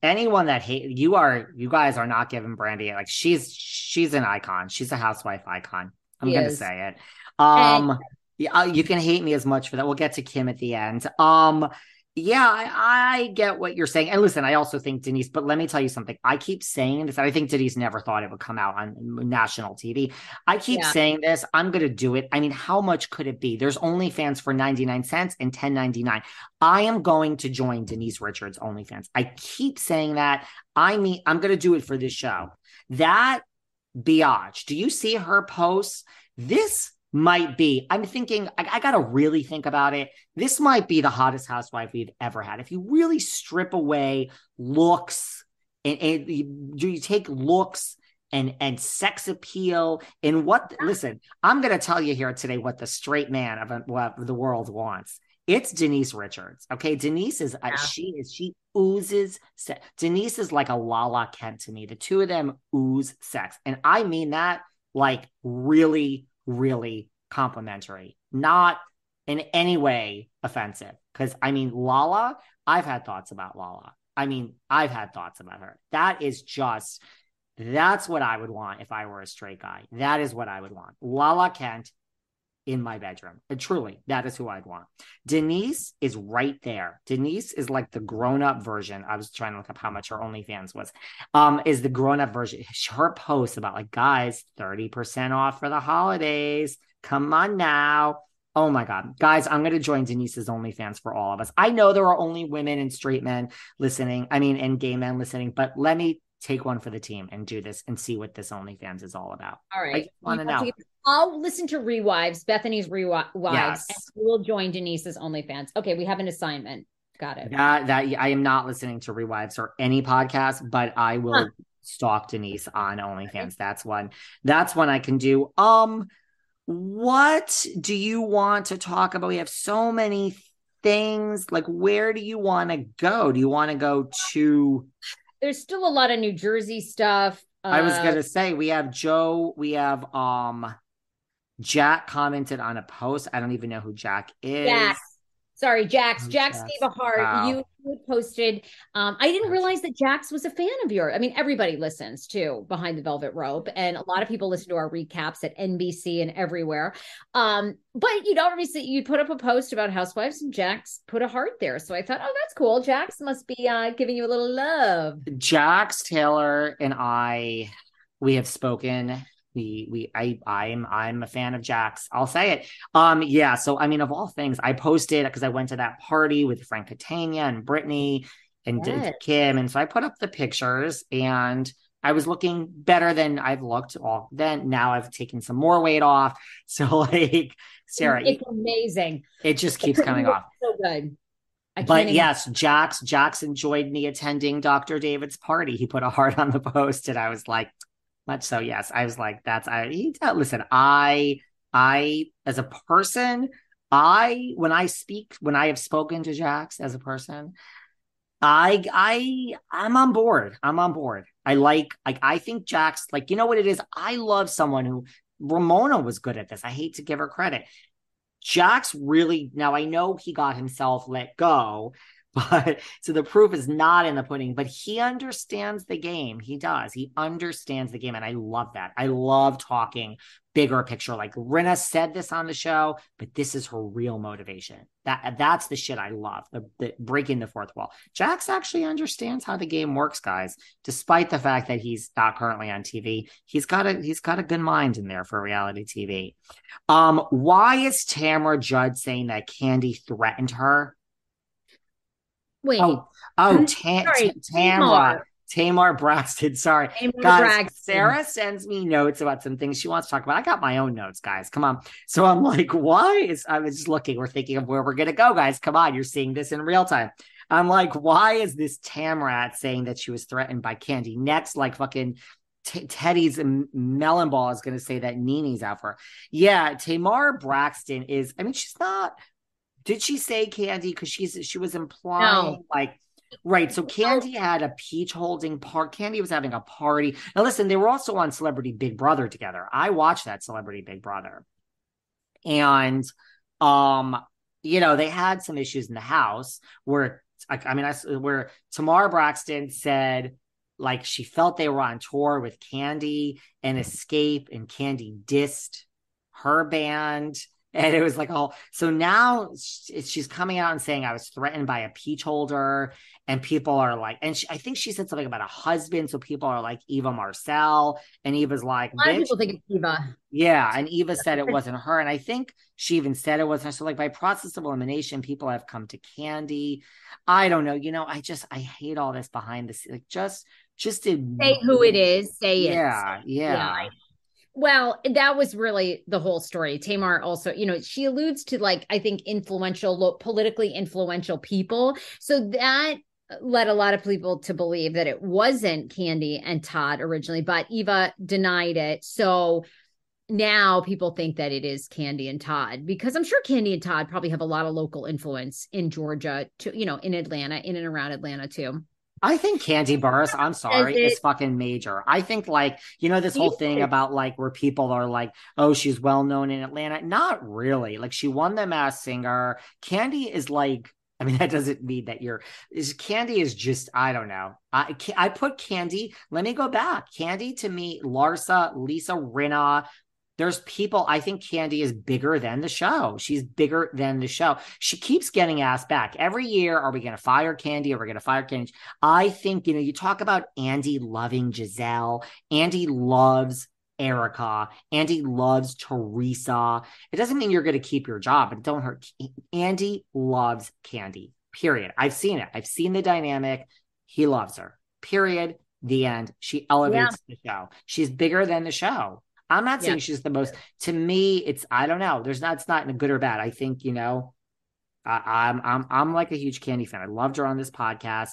Speaker 1: Anyone that hate you are you guys are not giving Brandi like she's she's an icon. She's a housewife icon. I'm
Speaker 2: She
Speaker 1: gonna
Speaker 2: is.
Speaker 1: say it. Um, yeah, uh, you can hate me as much for that. We'll get to Kim at the end. Um, yeah, I, I get what you're saying. And listen, I also think Denise, but let me tell you something. I keep saying this. I think Denise never thought it would come out on mm, national TV. I keep
Speaker 2: Yeah.
Speaker 1: saying this. I'm going to do it. I mean, how much could it be? There's OnlyFans for 99 cents and 10.99. I am going to join Denise Richards OnlyFans. I keep saying that. I mean, I'm going to do it for this show. That biatch. Do you see her posts? This might be, I'm thinking, I, I got to really think about it. This might be the hottest housewife we've ever had. If you really strip away looks and, and you, you take looks and and sex appeal and what listen i'm going to tell you here today what the straight man of what the world wants. It's denise richards okay? Denise is uh, she is she oozes se- denise is like a lala kent to me the two of them ooze sex. And i mean that like really really complimentary not in any way offensive because i mean lala i've had thoughts about lala i mean i've had thoughts about her that is just that's what I would want if I were a straight guy. That is what I would want. Lala Kent in my bedroom. And truly, that is who I'd want. Denise is right there. Denise is like the grown-up version. I was trying to look up how much her OnlyFans was. Um, is the grown-up version. Her post about like, guys, 30% off for the holidays. Come on now. Oh my God. Guys, I'm going to join Denise's OnlyFans for all of us. I know there are only women and straight men listening. I mean, and gay men listening, but let me take one for the team and do this and see what this OnlyFans is all about.
Speaker 2: All right.
Speaker 1: I just wanna
Speaker 2: You have to
Speaker 1: know.
Speaker 2: I'll listen to Rewives, Bethenny's Rewives,
Speaker 1: Yes.
Speaker 2: and we'll join Denise's OnlyFans. Okay, we have an assignment. Got it.
Speaker 1: That that I am not listening to Rewives or any podcast, but I will
Speaker 2: Huh.
Speaker 1: stalk Denise on OnlyFans. That's one. That's one I can do. Um, what do you want to talk about? We have so many things. Like, where do you want to go? Do you want to go to?
Speaker 2: There's still a lot of New Jersey stuff.
Speaker 1: I was
Speaker 2: Uh,
Speaker 1: gonna say we have Joe. We have um, Jack commented on a post. I don't even know who Jack is.
Speaker 2: Jax. Sorry, Jax.
Speaker 1: Oh,
Speaker 2: Jax
Speaker 1: Jax.
Speaker 2: gave a heart.
Speaker 1: Wow.
Speaker 2: You, you posted. Um, I didn't realize that Jax was a fan of yours. I mean, everybody listens too behind the velvet rope, and a lot of people listen to our recaps at NBC and everywhere. Um, but you know, obviously, you put up a post about housewives, and Jax put a heart there. So I thought, oh, that's cool. Jax must be uh, giving you a little love.
Speaker 1: Jax Taylor and I, we have spoken. We we I I'm I'm a fan of Jax. I'll say it. Um yeah. So I mean, of all things, I posted because I went to that party with Frank Catania and Brittany and
Speaker 2: Yes.
Speaker 1: Kim, and so I put up the pictures and. I was looking better than I've looked all then. Now I've taken some more weight off. So like Sarah,
Speaker 2: it's amazing.
Speaker 1: it just keeps coming off.
Speaker 2: So good. I
Speaker 1: But
Speaker 2: even-
Speaker 1: yes, Jax Jax enjoyed me attending Dr. David's party. He put a heart on the post, and I was like, much so. Yes, I was like, that's I. Listen, I I as a person, I when I speak when I have spoken to Jax as a person, I I I'm on board. I'm on board. I like like I think Jax like you know what it is. I love someone who Ramona was good at this. I hate to give her credit. Jax really now I know he got himself let go, But so the proof is not in the pudding, but he understands the game. He does. He understands the game. And I love that. I love talking bigger picture. Like Rinna said this on the show, but this is her real motivation. That that's the shit I love. The, the breaking the fourth wall. Jax actually understands how the game works, guys. Despite the fact that he's not currently on TV, he's got a he's got a good mind in there for reality TV. Um, why is Tamra Judge saying that Kandi threatened her?
Speaker 2: Wait.
Speaker 1: Oh, oh, Tam-
Speaker 2: Sorry,
Speaker 1: Tamra. Tamar Braxton. Sorry.
Speaker 2: Tamar
Speaker 1: guys,
Speaker 2: Braxton.
Speaker 1: Sarah sends me notes about some things she wants to talk about. I got my own notes, guys. Come on. So I'm like, why is I was just looking, we're thinking of where we're gonna go, guys. Come on, you're seeing this in real time. I'm like, why is this Tamrat saying that she was threatened by Kandi? Next, like fucking T- Teddy's melon ball is going to say that NeNe's out for her. Yeah, Tamar Braxton is. I mean, she's not. Did she say Kandi? Because she's she was implying
Speaker 2: No.
Speaker 1: like right. So Kandi had a peach holding part. Kandi was having a party. Now listen, they were also on Celebrity Big Brother together. I watched that Celebrity Big Brother, and um, you know they had some issues in the house where I, I mean, I, where Tamar Braxton said like she felt they were on tour with Kandi and Xscape, and Kandi dissed her band. And it was like, all so now she's coming out and saying I was threatened by a peach holder, and people are like, and she, I think she said something about a husband, so people are like Eva Marcille, and Eva's like,
Speaker 2: A lot of people think it's Eva.
Speaker 1: yeah, and Eva said it wasn't her, and I think she even said it wasn't her. So, like by process of elimination, people have come to Kandi. I don't know. You know, I just I hate all this behind the scenes. Like just just to
Speaker 2: Say who it is. Say it.
Speaker 1: Yeah, yeah.
Speaker 2: Well, that was really the whole story. Tamar also, you know, she alludes to like, I think, influential, politically influential people. So that led a lot of people to believe that it wasn't Kandi and Todd originally, but Eva denied it. So now people think that it is Kandi and Todd because I'm sure Kandi and Todd probably have a lot of local influence in Georgia, to you know, in Atlanta, in and around Atlanta too.
Speaker 1: I think Kandi Burruss, I'm sorry, is fucking major. I think like, you know, this whole thing about like where people are like, oh, she's well known in Atlanta. Not really. Like she won the Masked Singer. Kandi is like, I mean, that doesn't mean that you're is Kandi is just, I don't know. I I put Kandi, let me go back. Kandi to me, Larsa, Lisa Rinna. There's people, I think Kandi is bigger than the show. She's bigger than the show. She keeps getting asked back every year. Are we going to fire Kandi? Are we going to fire Kandi? I think, you know, you talk about Andy loving Gizelle. Andy loves Erika. Andy loves Teresa. It doesn't mean you're going to keep your job, but don't hurt. Andy loves Candy, period. I've seen it. I've seen the dynamic. He loves her, period. The end. She elevates the show. She's bigger than the show. I'm not saying
Speaker 2: Yeah.
Speaker 1: she's the most, to me, it's, I don't know. There's not, it's not in a good or bad. I think, you know, I, I'm I'm I'm like a huge Kandi fan. I loved her on this podcast.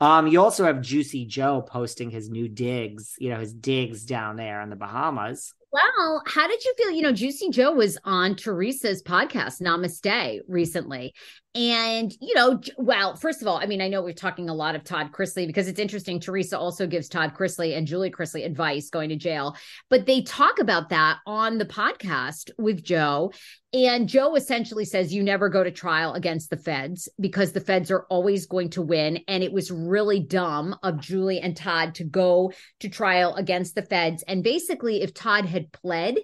Speaker 1: Um, you also have Juicy Joe posting his new digs, you know, his digs down there in the Bahamas.
Speaker 2: Well, how did you feel? You know, Juicy Joe was on Teresa's podcast, Namaste, recently. And, you know, well, first of all, I mean, I know we're talking a lot of Todd Chrisley because it's interesting. Teresa also gives Todd Chrisley and Julie Chrisley advice going to jail, but they talk about that on the podcast with Joe. And Joe essentially says, You never go to trial against the feds because the feds are always going to win. And it was really dumb of Julie and Todd to go to trial against the feds. And basically, if Todd had pled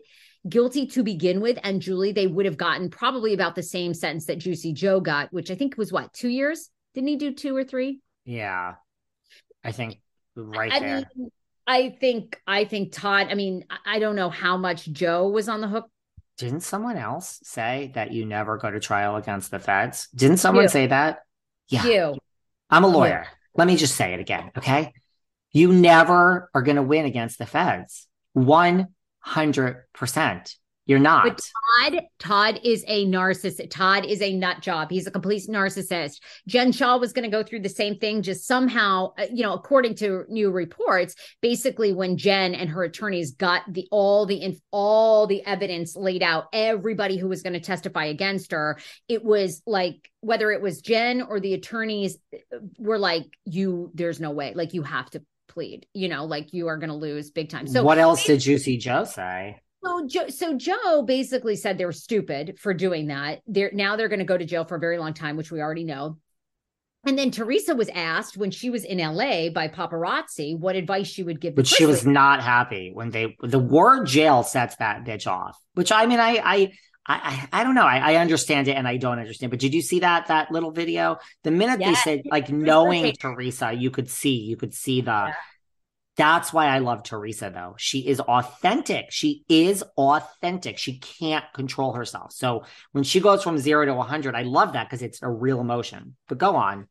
Speaker 2: guilty to begin with and Julie, they would have gotten probably about the same sentence that Juicy Joe got, which I think was what, two years? Didn't he do two or three?
Speaker 1: Yeah. I think right
Speaker 2: I
Speaker 1: there.
Speaker 2: mean, I think I think Todd, I mean, I- don't know how much Joe was on the hook.
Speaker 1: Didn't someone else say that you never go to trial against the feds? Didn't someone
Speaker 2: You.
Speaker 1: say that? Yeah.
Speaker 2: You.
Speaker 1: I'm a lawyer. Let me just say it again, okay? You never are going to win against the feds. 100%. You're not.
Speaker 2: But Todd, Todd is a narcissist. Todd is a nut job. He's a complete narcissist. Jen Shah was going to go through the same thing, just somehow, uh, you know, according to new reports, basically when Jen and her attorneys got the all the all the evidence laid out, everybody who was going to testify against her, it was like whether it was Jen or the attorneys uh, were like, "You, there's no way. Like you have to plead. You know, like you are going to lose big time." So
Speaker 1: what else did Juicy Joe say?
Speaker 2: so Joe, so Joe basically said they were stupid for doing that. They're now they're going to go to jail for a very long time, which we already know. And then Teresa was asked when she was in LA by paparazzi what advice she would give.
Speaker 1: But she was not happy when they the word jail sets that bitch off. Which I mean, I I I I don't know. I, I understand it and I don't understand. But did you see that that little video? The minute they said like knowing Teresa, you could see you could see the. Yeah. That's why I love Teresa though. She is authentic. She is authentic. She can't control herself. So when she goes from zero to 100, I love that because it's a real emotion. But go on.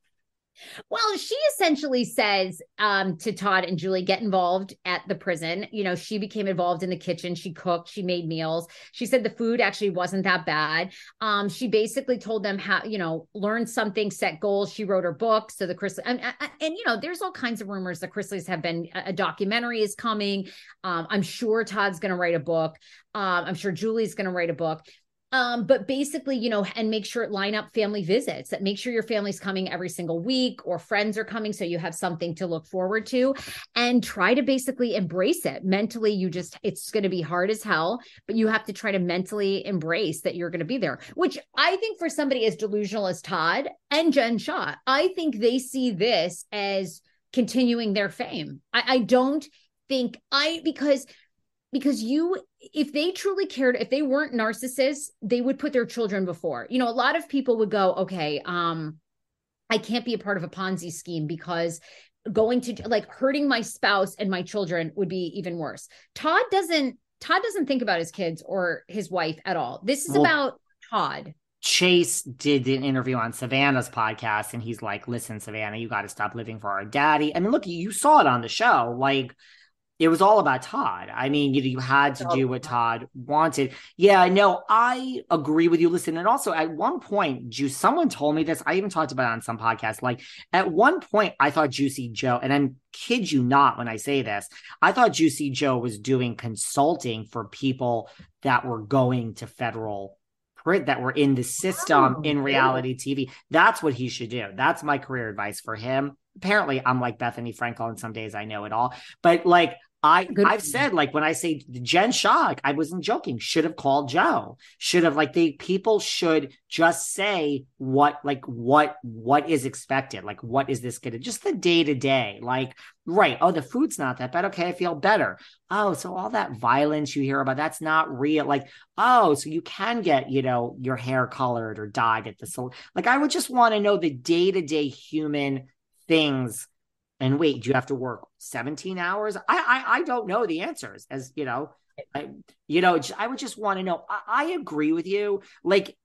Speaker 2: Well, she essentially says um, to Todd and Julie, get involved at the prison. You know, she became involved in the kitchen. She cooked, she made meals. She said the food actually wasn't that bad. Um, she basically told them how, you know, learn something, set goals. She wrote her book. So the Chris, and, and, you know, there's all kinds of rumors that Chrisleys have been, a documentary is coming. Um, I'm sure Todd's going to write a book. Um, I'm sure Julie's going to write a book. Um, but basically, you know, and make sure it line up family visits that make sure your family's coming every single week or friends are coming so you have something to look forward to and try to basically embrace it. Mentally, you just it's going to be hard as hell, but you have to try to mentally embrace that you're going to be there, which I think for somebody as delusional as Todd and Jen Shah, I think they see this as continuing their fame. I, I don't think I because because you if they truly cared if they weren't narcissists they would put their children before you know a lot of people would go okay um i can't be a part of a ponzi scheme because going to like hurting my spouse and my children would be even worse todd doesn't todd doesn't think about his kids or his wife at all this is well, about todd
Speaker 1: Chase did an interview on Savannah's podcast, and he's like, "Listen, Savannah, you got to stop living for our daddy." I mean, look, you saw it on the show. Like, it was all about Todd. I mean, you you had to do what oh. Todd wanted. Yeah, no, I agree with you. Listen, and also at one point, Juice, someone told me this. I even talked about it on some podcast. Like at one point, I thought Juicy Joe, and I'm kid you not when I say this, I thought Juicy Joe was doing consulting for people that were going to federal print that were in the system oh, in reality TV. That's what he should do. That's my career advice for him apparently I'm like Bethenny Frankel and some days I know it all. But like I Good. I've said like when I say Jen Shah, I wasn't joking. Should have called Joe. Should have like the people should just say what like what what is expected. Like what is this gonna just the day to day. Like right. Oh, the food's not that bad. Okay, I feel better. Oh, so all that violence you hear about that's not real. Like oh, so you can get you know your hair colored or dyed at the salon. Like I would just want to know the day to day human things and wait do you have to work 17 hours? I i, I don't know the answers as you know I, you know i would just want to know. I, I, agree with you. Like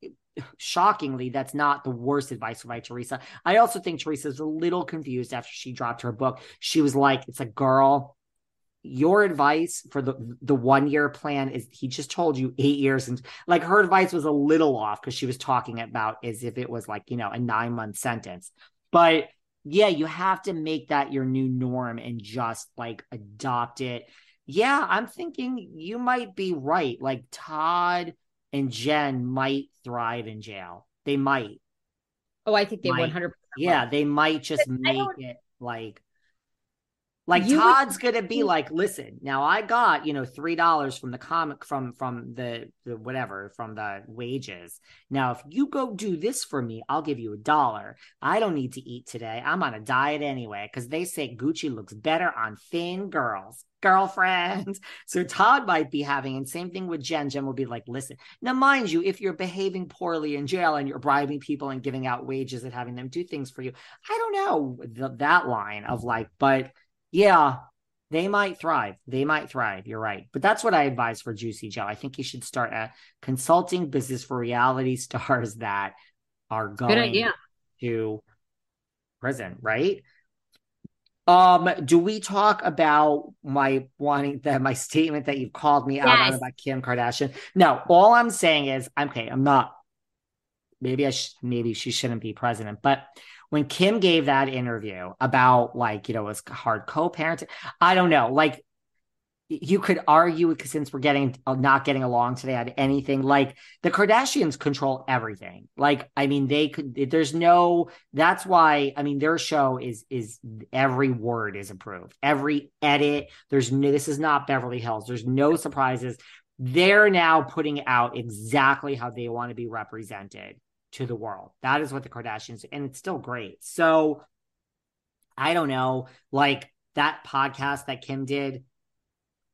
Speaker 1: shockingly that's not the worst advice by teresa. I also think teresa's a little confused after she dropped her book. She was like it's a girl your advice for the the one year plan is he just told you eight years and like her advice was a little off because she was talking about as if it was like you know a nine month sentence. But yeah, you have to make that your new norm and just like adopt it. Yeah, I'm thinking you might be right. Like Todd and Jen might thrive in jail. They might.
Speaker 2: Oh, I think they might. 100
Speaker 1: Yeah, they might just make it like like you Todd's would- gonna be mm. like, listen, now I got you know three dollars from the comic from from the, the whatever from the wages. Now if you go do this for me, I'll give you a dollar. I don't need to eat today. I'm on a diet anyway because they say Gucci looks better on thin girls, girlfriends. So Todd might be having, and same thing with Jen. Jen will be like, listen. Now, mind you, if you're behaving poorly in jail and you're bribing people and giving out wages and having them do things for you, I don't know the, that line of like, but yeah, they might thrive. They might thrive. You're right. But that's what I advise for Juicy Joe. I think you should start a consulting business for reality stars that are going to prison, right? Um, do we talk about my wanting that my statement that you've called me out on about Kim Kardashian? No, all I'm saying is, I'm okay, I'm not. Maybe I sh- maybe she shouldn't be president, but when Kim gave that interview about like, you know, it was hard co-parenting, I don't know, like you could argue since we're getting uh, not getting along today on anything like the kardashians control everything. Like i mean they could there's no that's why i mean their show is is every word is approved. Every edit there's no this is not beverly hills. There's no surprises. They're now putting out exactly how they want to be represented to the world. That is what the Kardashians, and it's still great. So I don't know, like that podcast that Kim did,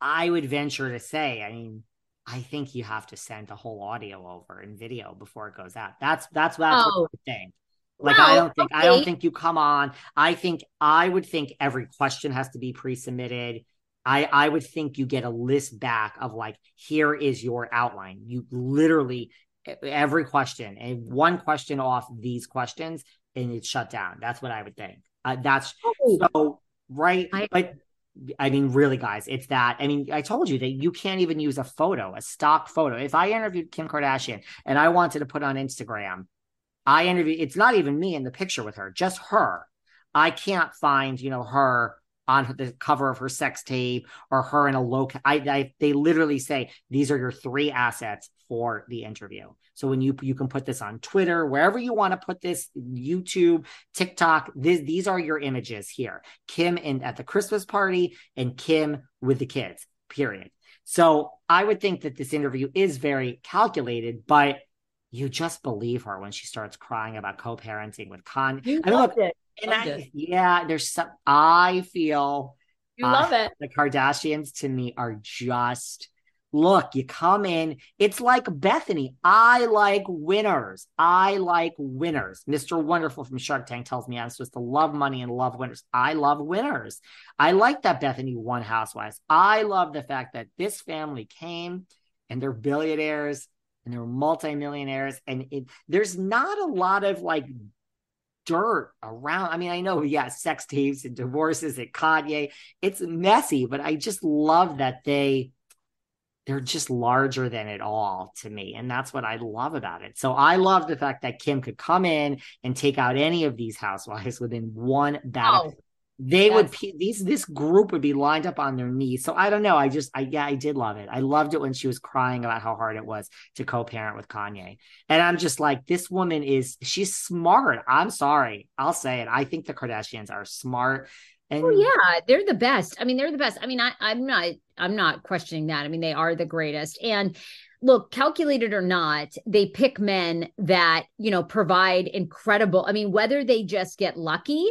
Speaker 1: I would venture to say, I mean, I think you have to send the whole audio over and video before it goes out. That's that's that's oh. what I oh. think. Like I oh, don't think okay. I don't think you come on. I think I would think every question has to be pre-submitted. I I would think you get a list back of like here is your outline. You literally every question and one question off these questions and it's shut down. That's what I would think. Uh, that's oh. so right. I, but I mean, really, guys, it's that. I mean, I told you that you can't even use a photo, a stock photo. If I interviewed Kim Kardashian and I wanted to put on Instagram, I interview. It's not even me in the picture with her, just her. I can't find, you know, her on the cover of her sex tape or her in a low. I, I they literally say these are your three assets for the interview. So when you you can put this on Twitter, wherever you want to put this, YouTube, TikTok, this, these are your images here. Kim in at the Christmas party and Kim with the kids. Period. So I would think that this interview is very calculated, but you just believe her when she starts crying about co-parenting with Con.
Speaker 2: You I mean, look, it.
Speaker 1: And I, yeah, there's some. I feel
Speaker 2: you love uh, it.
Speaker 1: The Kardashians to me are just look. You come in, it's like Bethenny. I like winners. I like winners. Mr. Wonderful from Shark Tank tells me I'm supposed to love money and love winners. I love winners. I like that Bethenny won Housewives. I love the fact that this family came and they're billionaires and they're multimillionaires and it, there's not a lot of like dirt around. I mean, I know, yeah, sex tapes and divorces at Kanye. It's messy, but I just love that they they're just larger than it all to me. And that's what I love about it. So I love the fact that Kim could come in and take out any of these housewives within one battle. Oh, they would these this group would be lined up on their knees. So I don't know. I just I yeah, I did love it. I loved it when she was crying about how hard it was to co-parent with Kanye. And I'm just like, this woman is she's smart. I'm sorry. I'll say it. I think the Kardashians are smart. And
Speaker 2: oh, yeah, they're the best. I mean, they're the best. I mean, I, I'm not I'm not questioning that. I mean, they are the greatest. And look, calculated or not, they pick men that, you know, provide incredible. I mean, whether they just get lucky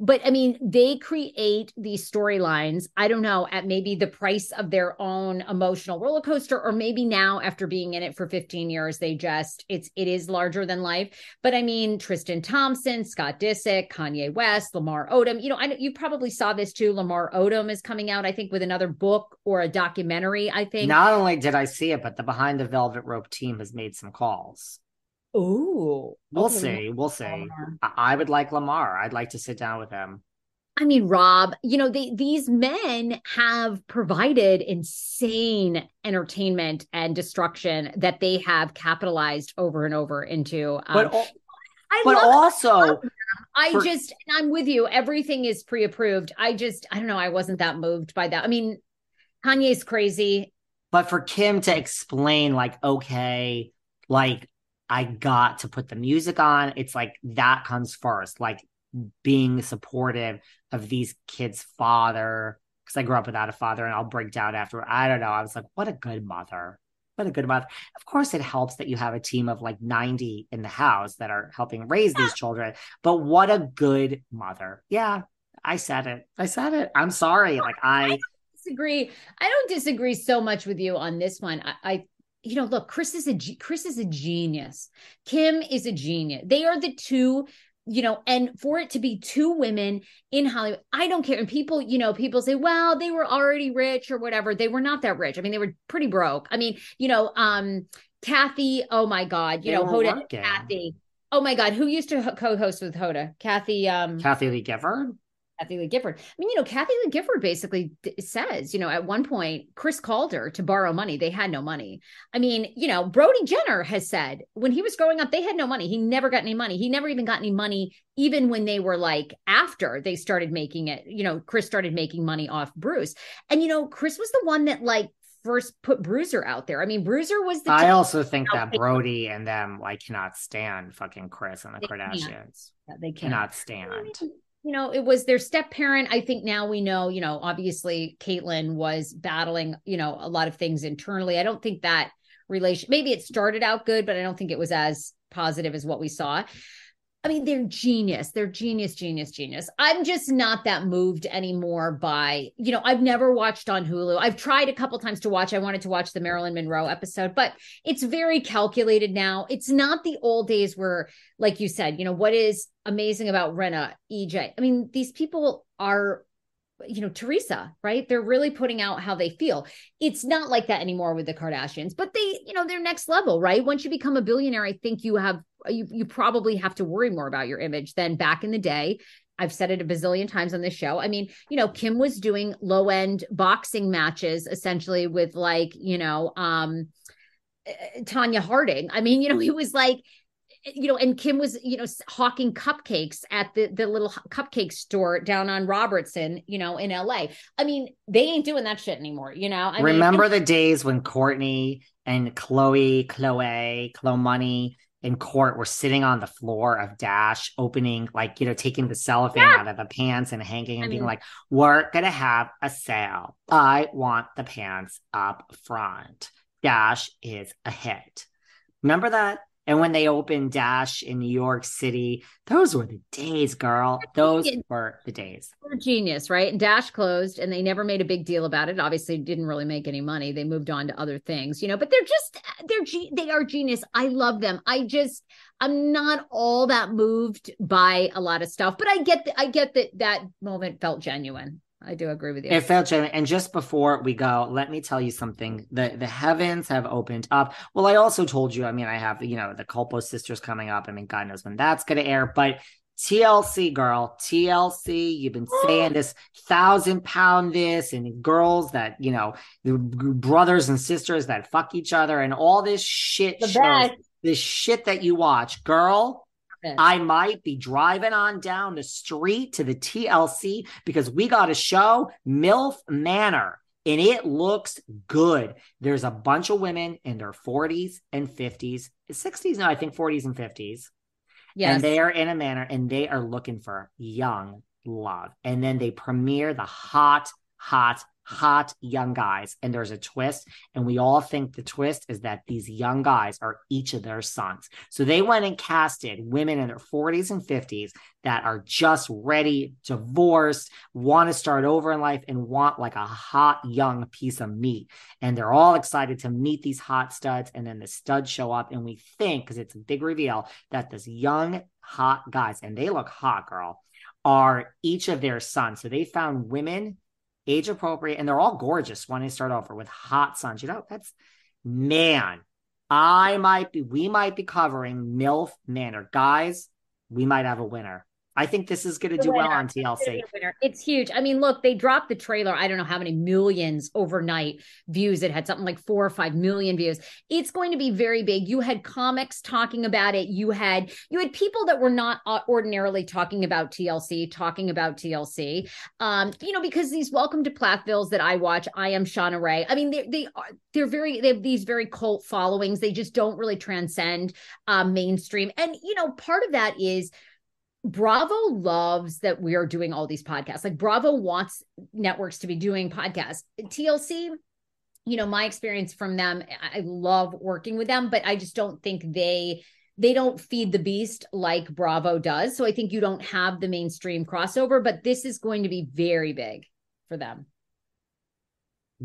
Speaker 2: but I mean, they create these storylines, I don't know, at maybe the price of their own emotional roller coaster, or maybe now after being in it for 15 years, they just, it's, it is larger than life. But I mean, Tristan Thompson, Scott Disick, Kanye West, Lamar Odom, you know, I, you probably saw this too. Lamar Odom is coming out, I think, with another book or a documentary, I think.
Speaker 1: Not only did I see it, but the Behind the Velvet Rope team has made some calls.
Speaker 2: Oh,
Speaker 1: we'll see. We'll see. I would like Lamar. I'd like to sit down with him.
Speaker 2: I mean, Rob, you know, they, these men have provided insane entertainment and destruction that they have capitalized over and over into.
Speaker 1: Um, but I but also,
Speaker 2: I for, just, I'm with you. Everything is pre approved. I just, I don't know. I wasn't that moved by that. I mean, Kanye's crazy.
Speaker 1: But for Kim to explain, like, okay, like I got to put the music on. It's like that comes first, like being supportive of these kids' father. Because I grew up without a father and I'll break down after. I don't know. I was like, what a good mother. What a good mother. Of course, it helps that you have a team of like 90 in the house that are helping raise these children. But what a good mother. Yeah, I said it. I said it. I'm sorry. Like, I
Speaker 2: disagree. I don't disagree so much with you on this one. I, I you know, look, Kris is a Kris is a genius. Kim is a genius. They are the two you know, and for it to be two women in Hollywood, I don't care. And people, you know, people say, well, they were already rich or whatever. They were not that rich. I mean, they were pretty broke. I mean, you know, um, Kathy, oh my God, you they know, Hoda, working. Kathy. Oh my God, who used to co-host with Hoda? Kathy, um,
Speaker 1: Kathie Lee Gifford.
Speaker 2: Kathie Lee Gifford. I mean, you know, Kathie Lee Gifford basically says, you know, at one point, Kris called her to borrow money. They had no money. I mean, you know, Brody Jenner has said when he was growing up, they had no money. He never got any money. He never even got any money, even when they were like after they started making it, you know, Kris started making money off Bruce. And, you know, Kris was the one that like first put Bruiser out there. I mean, Bruiser was the.
Speaker 1: I also think that Brody and them like cannot stand fucking Kris and the they Kardashians.
Speaker 2: Yeah, they
Speaker 1: cannot stand
Speaker 2: you know, it was their step parent. I think now we know, you know, obviously Caitlyn was battling, you know, a lot of things internally. I don't think that relation. Maybe it started out good, but I don't think it was as positive as what we saw. I mean, they're genius. They're genius, genius, genius. I'm just not that moved anymore by, you know, I've never watched on Hulu. I've tried a couple times to watch. I wanted to watch the Marilyn Monroe episode, but it's very calculated now. It's not the old days where, like you said, you know, what is amazing about Rinna, EJ? I mean, these people are you know Teresa, right? They're really putting out how they feel. It's not like that anymore with the Kardashians, but they, you know, they're next level, right? Once you become a billionaire, I think you have you you probably have to worry more about your image than back in the day. I've said it a bazillion times on this show. I mean, you know, Kim was doing low end boxing matches essentially with like, you know, um eh, Tonya Harding. I mean, you know, he was like you know, and Kim was, you know, hawking cupcakes at the the little cupcake store down on Robertson, you know, in LA. I mean, they ain't doing that shit anymore, you know. I
Speaker 1: Remember
Speaker 2: mean,
Speaker 1: the days when Kourtney and Khloé, Khloé, Khloé Money in court were sitting on the floor of Dash, opening, like, you know, taking the cellophane yeah. out of the pants and hanging and I being mm-hmm. like, we're going to have a sale. I want the pants up front. Dash is a hit. Remember that? And when they opened Dash in New York City, those were the days, girl. Those were the days.
Speaker 2: They're genius, right? And Dash closed and they never made a big deal about it. Obviously, didn't really make any money. They moved on to other things, you know, but they're just, they're, they are genius. I love them. I just, I'm not all that moved by a lot of stuff, but I get, the, I get that that moment felt genuine. I do agree with you.
Speaker 1: It felt genuine. And just before we go, let me tell you something. The the heavens have opened up. Well, I also told you, I mean, I have, you know, the Culpo sisters coming up. I mean, God knows when that's gonna air, but TLC girl, TLC, you've been saying this thousand pound this and girls that, you know, the brothers and sisters that fuck each other and all this shit The shows, this shit that you watch. Girl, I might be driving on down the street to the TLC because we got a show, MILF Manor, and it looks good. There's a bunch of women in their 40s and 50s, 60s, no, I think 40s and 50s. Yes. And they are in a manor and they are looking for young love. And then they premiere the hot, hot hot young guys. And there's a twist and we all think the twist is that these young guys are each of their sons. So they went and casted women in their 40s and 50s that are just ready divorced want to start over in life and want like a hot young piece of meat. And they're all excited to meet these hot studs and then the studs show up and we think because it's a big reveal that this young hot guys and they look hot girl are each of their sons. So they found women age appropriate, and they're all gorgeous when they start over with hot suns. You know, that's man. I might be, we might be covering MILF Manor. Guys, we might have a winner. I think this is going to do winner. well on TLC.
Speaker 2: It's huge. I mean, look, they dropped the trailer. I don't know how many millions overnight views. It had something like four or five million views. It's going to be very big. You had comics talking about it. You had you had people that were not uh, ordinarily talking about TLC talking about TLC. Um, you know, because these Welcome to Plathvilles that I watch, I am Shauna Ray. I mean, they they are they're very they have these very cult followings. They just don't really transcend um, mainstream. And you know, part of that is Bravo loves that we are doing all these podcasts. Like Bravo wants networks to be doing podcasts. TLC, you know, my experience from them, I love working with them, but I just don't think they they don't feed the beast like Bravo does. So I think you don't have the mainstream crossover, but this is going to be very big for them.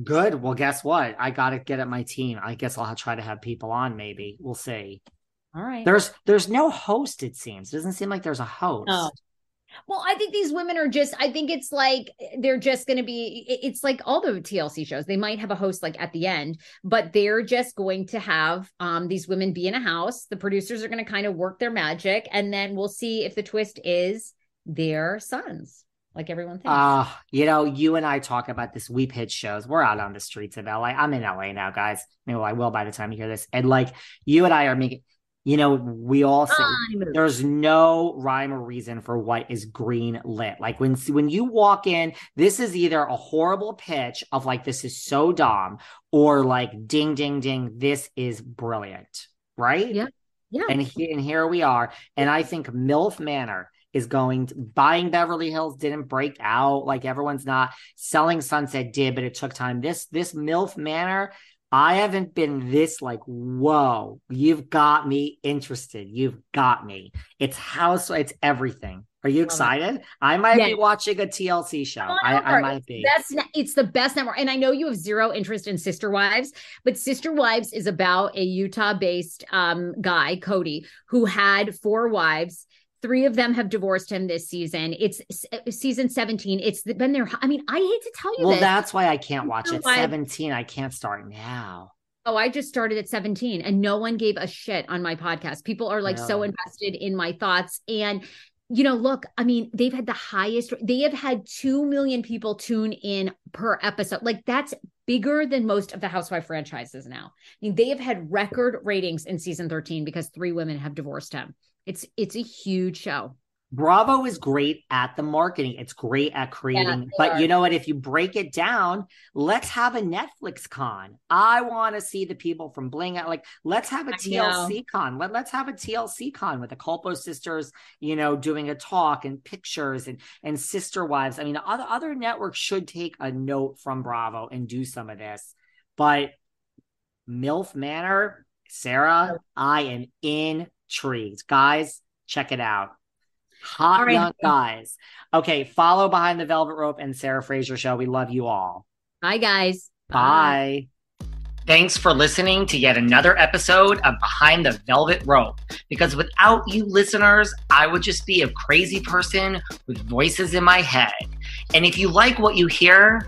Speaker 1: Good. Well, guess what? I got to get at my team. I guess I'll try to have people on maybe. We'll see.
Speaker 2: All right.
Speaker 1: There's there's no host, it seems. It doesn't seem like there's a host.
Speaker 2: Oh. Well, I think these women are just, I think it's like they're just going to be, it's like all the TLC shows. They might have a host like at the end, but they're just going to have um, these women be in a house. The producers are going to kind of work their magic. And then we'll see if the twist is their sons, like everyone thinks.
Speaker 1: Uh, you know, you and I talk about this. We pitch shows. We're out on the streets of LA. I'm in LA now, guys. Maybe well, I will by the time you hear this. And like you and I are making, you know, we all say there's no rhyme or reason for what is green lit. Like when when you walk in, this is either a horrible pitch of like this is so dumb, or like ding ding ding, this is brilliant, right?
Speaker 2: Yeah, yeah.
Speaker 1: And he, and here we are, and I think MILF Manor is going to, buying Beverly Hills didn't break out like everyone's not selling Sunset did, but it took time. This this MILF Manor I haven't been this like, whoa, you've got me interested. You've got me. It's house, it's everything. Are you excited? I might
Speaker 2: Yeah.
Speaker 1: be watching a TLC show. I, I might be.
Speaker 2: That's it's the best network, and I know you have zero interest in Sister Wives, but Sister Wives is about a Utah-based um, guy, Kody, who had four wives. Three of them have divorced him this season. It's uh, season seventeen. It's been there. I mean, I hate to tell you
Speaker 1: Well,
Speaker 2: this.
Speaker 1: that's why I can't watch it.
Speaker 2: Wives-
Speaker 1: 17. I can't start now.
Speaker 2: Oh, I just started at 17 and no one gave a shit on my podcast. People are like so invested in my thoughts. And, you know, look, I mean, they've had the highest, they have had 2 million people tune in per episode. Like that's bigger than most of the Housewife franchises now. I mean, they have had record ratings in season 13 because three women have divorced him. It's, it's a huge show.
Speaker 1: Bravo is great at the marketing. It's great at creating.
Speaker 2: they
Speaker 1: but
Speaker 2: are.
Speaker 1: you know what? If you break it down, let's have a Netflix con. I want to see the people from Bling. Like, let's have a
Speaker 2: I
Speaker 1: TLC con. Let, let's have a TLC con with the Culpo sisters, you know, doing a talk and pictures and and sister wives. I mean, other other networks should take a note from Bravo and do some of this. But MILF Manor, Sarah, oh. I am intrigued. Guys, check it out. Hot
Speaker 2: All right.
Speaker 1: young guys. Okay, follow behind the Velvet Rope and Sarah Fraser show. We love you all.
Speaker 2: Bye, guys.
Speaker 1: Bye. Thanks for listening to yet another episode of Behind the Velvet Rope. Because without you listeners, I would just be a crazy person with voices in my head. And if you like what you hear,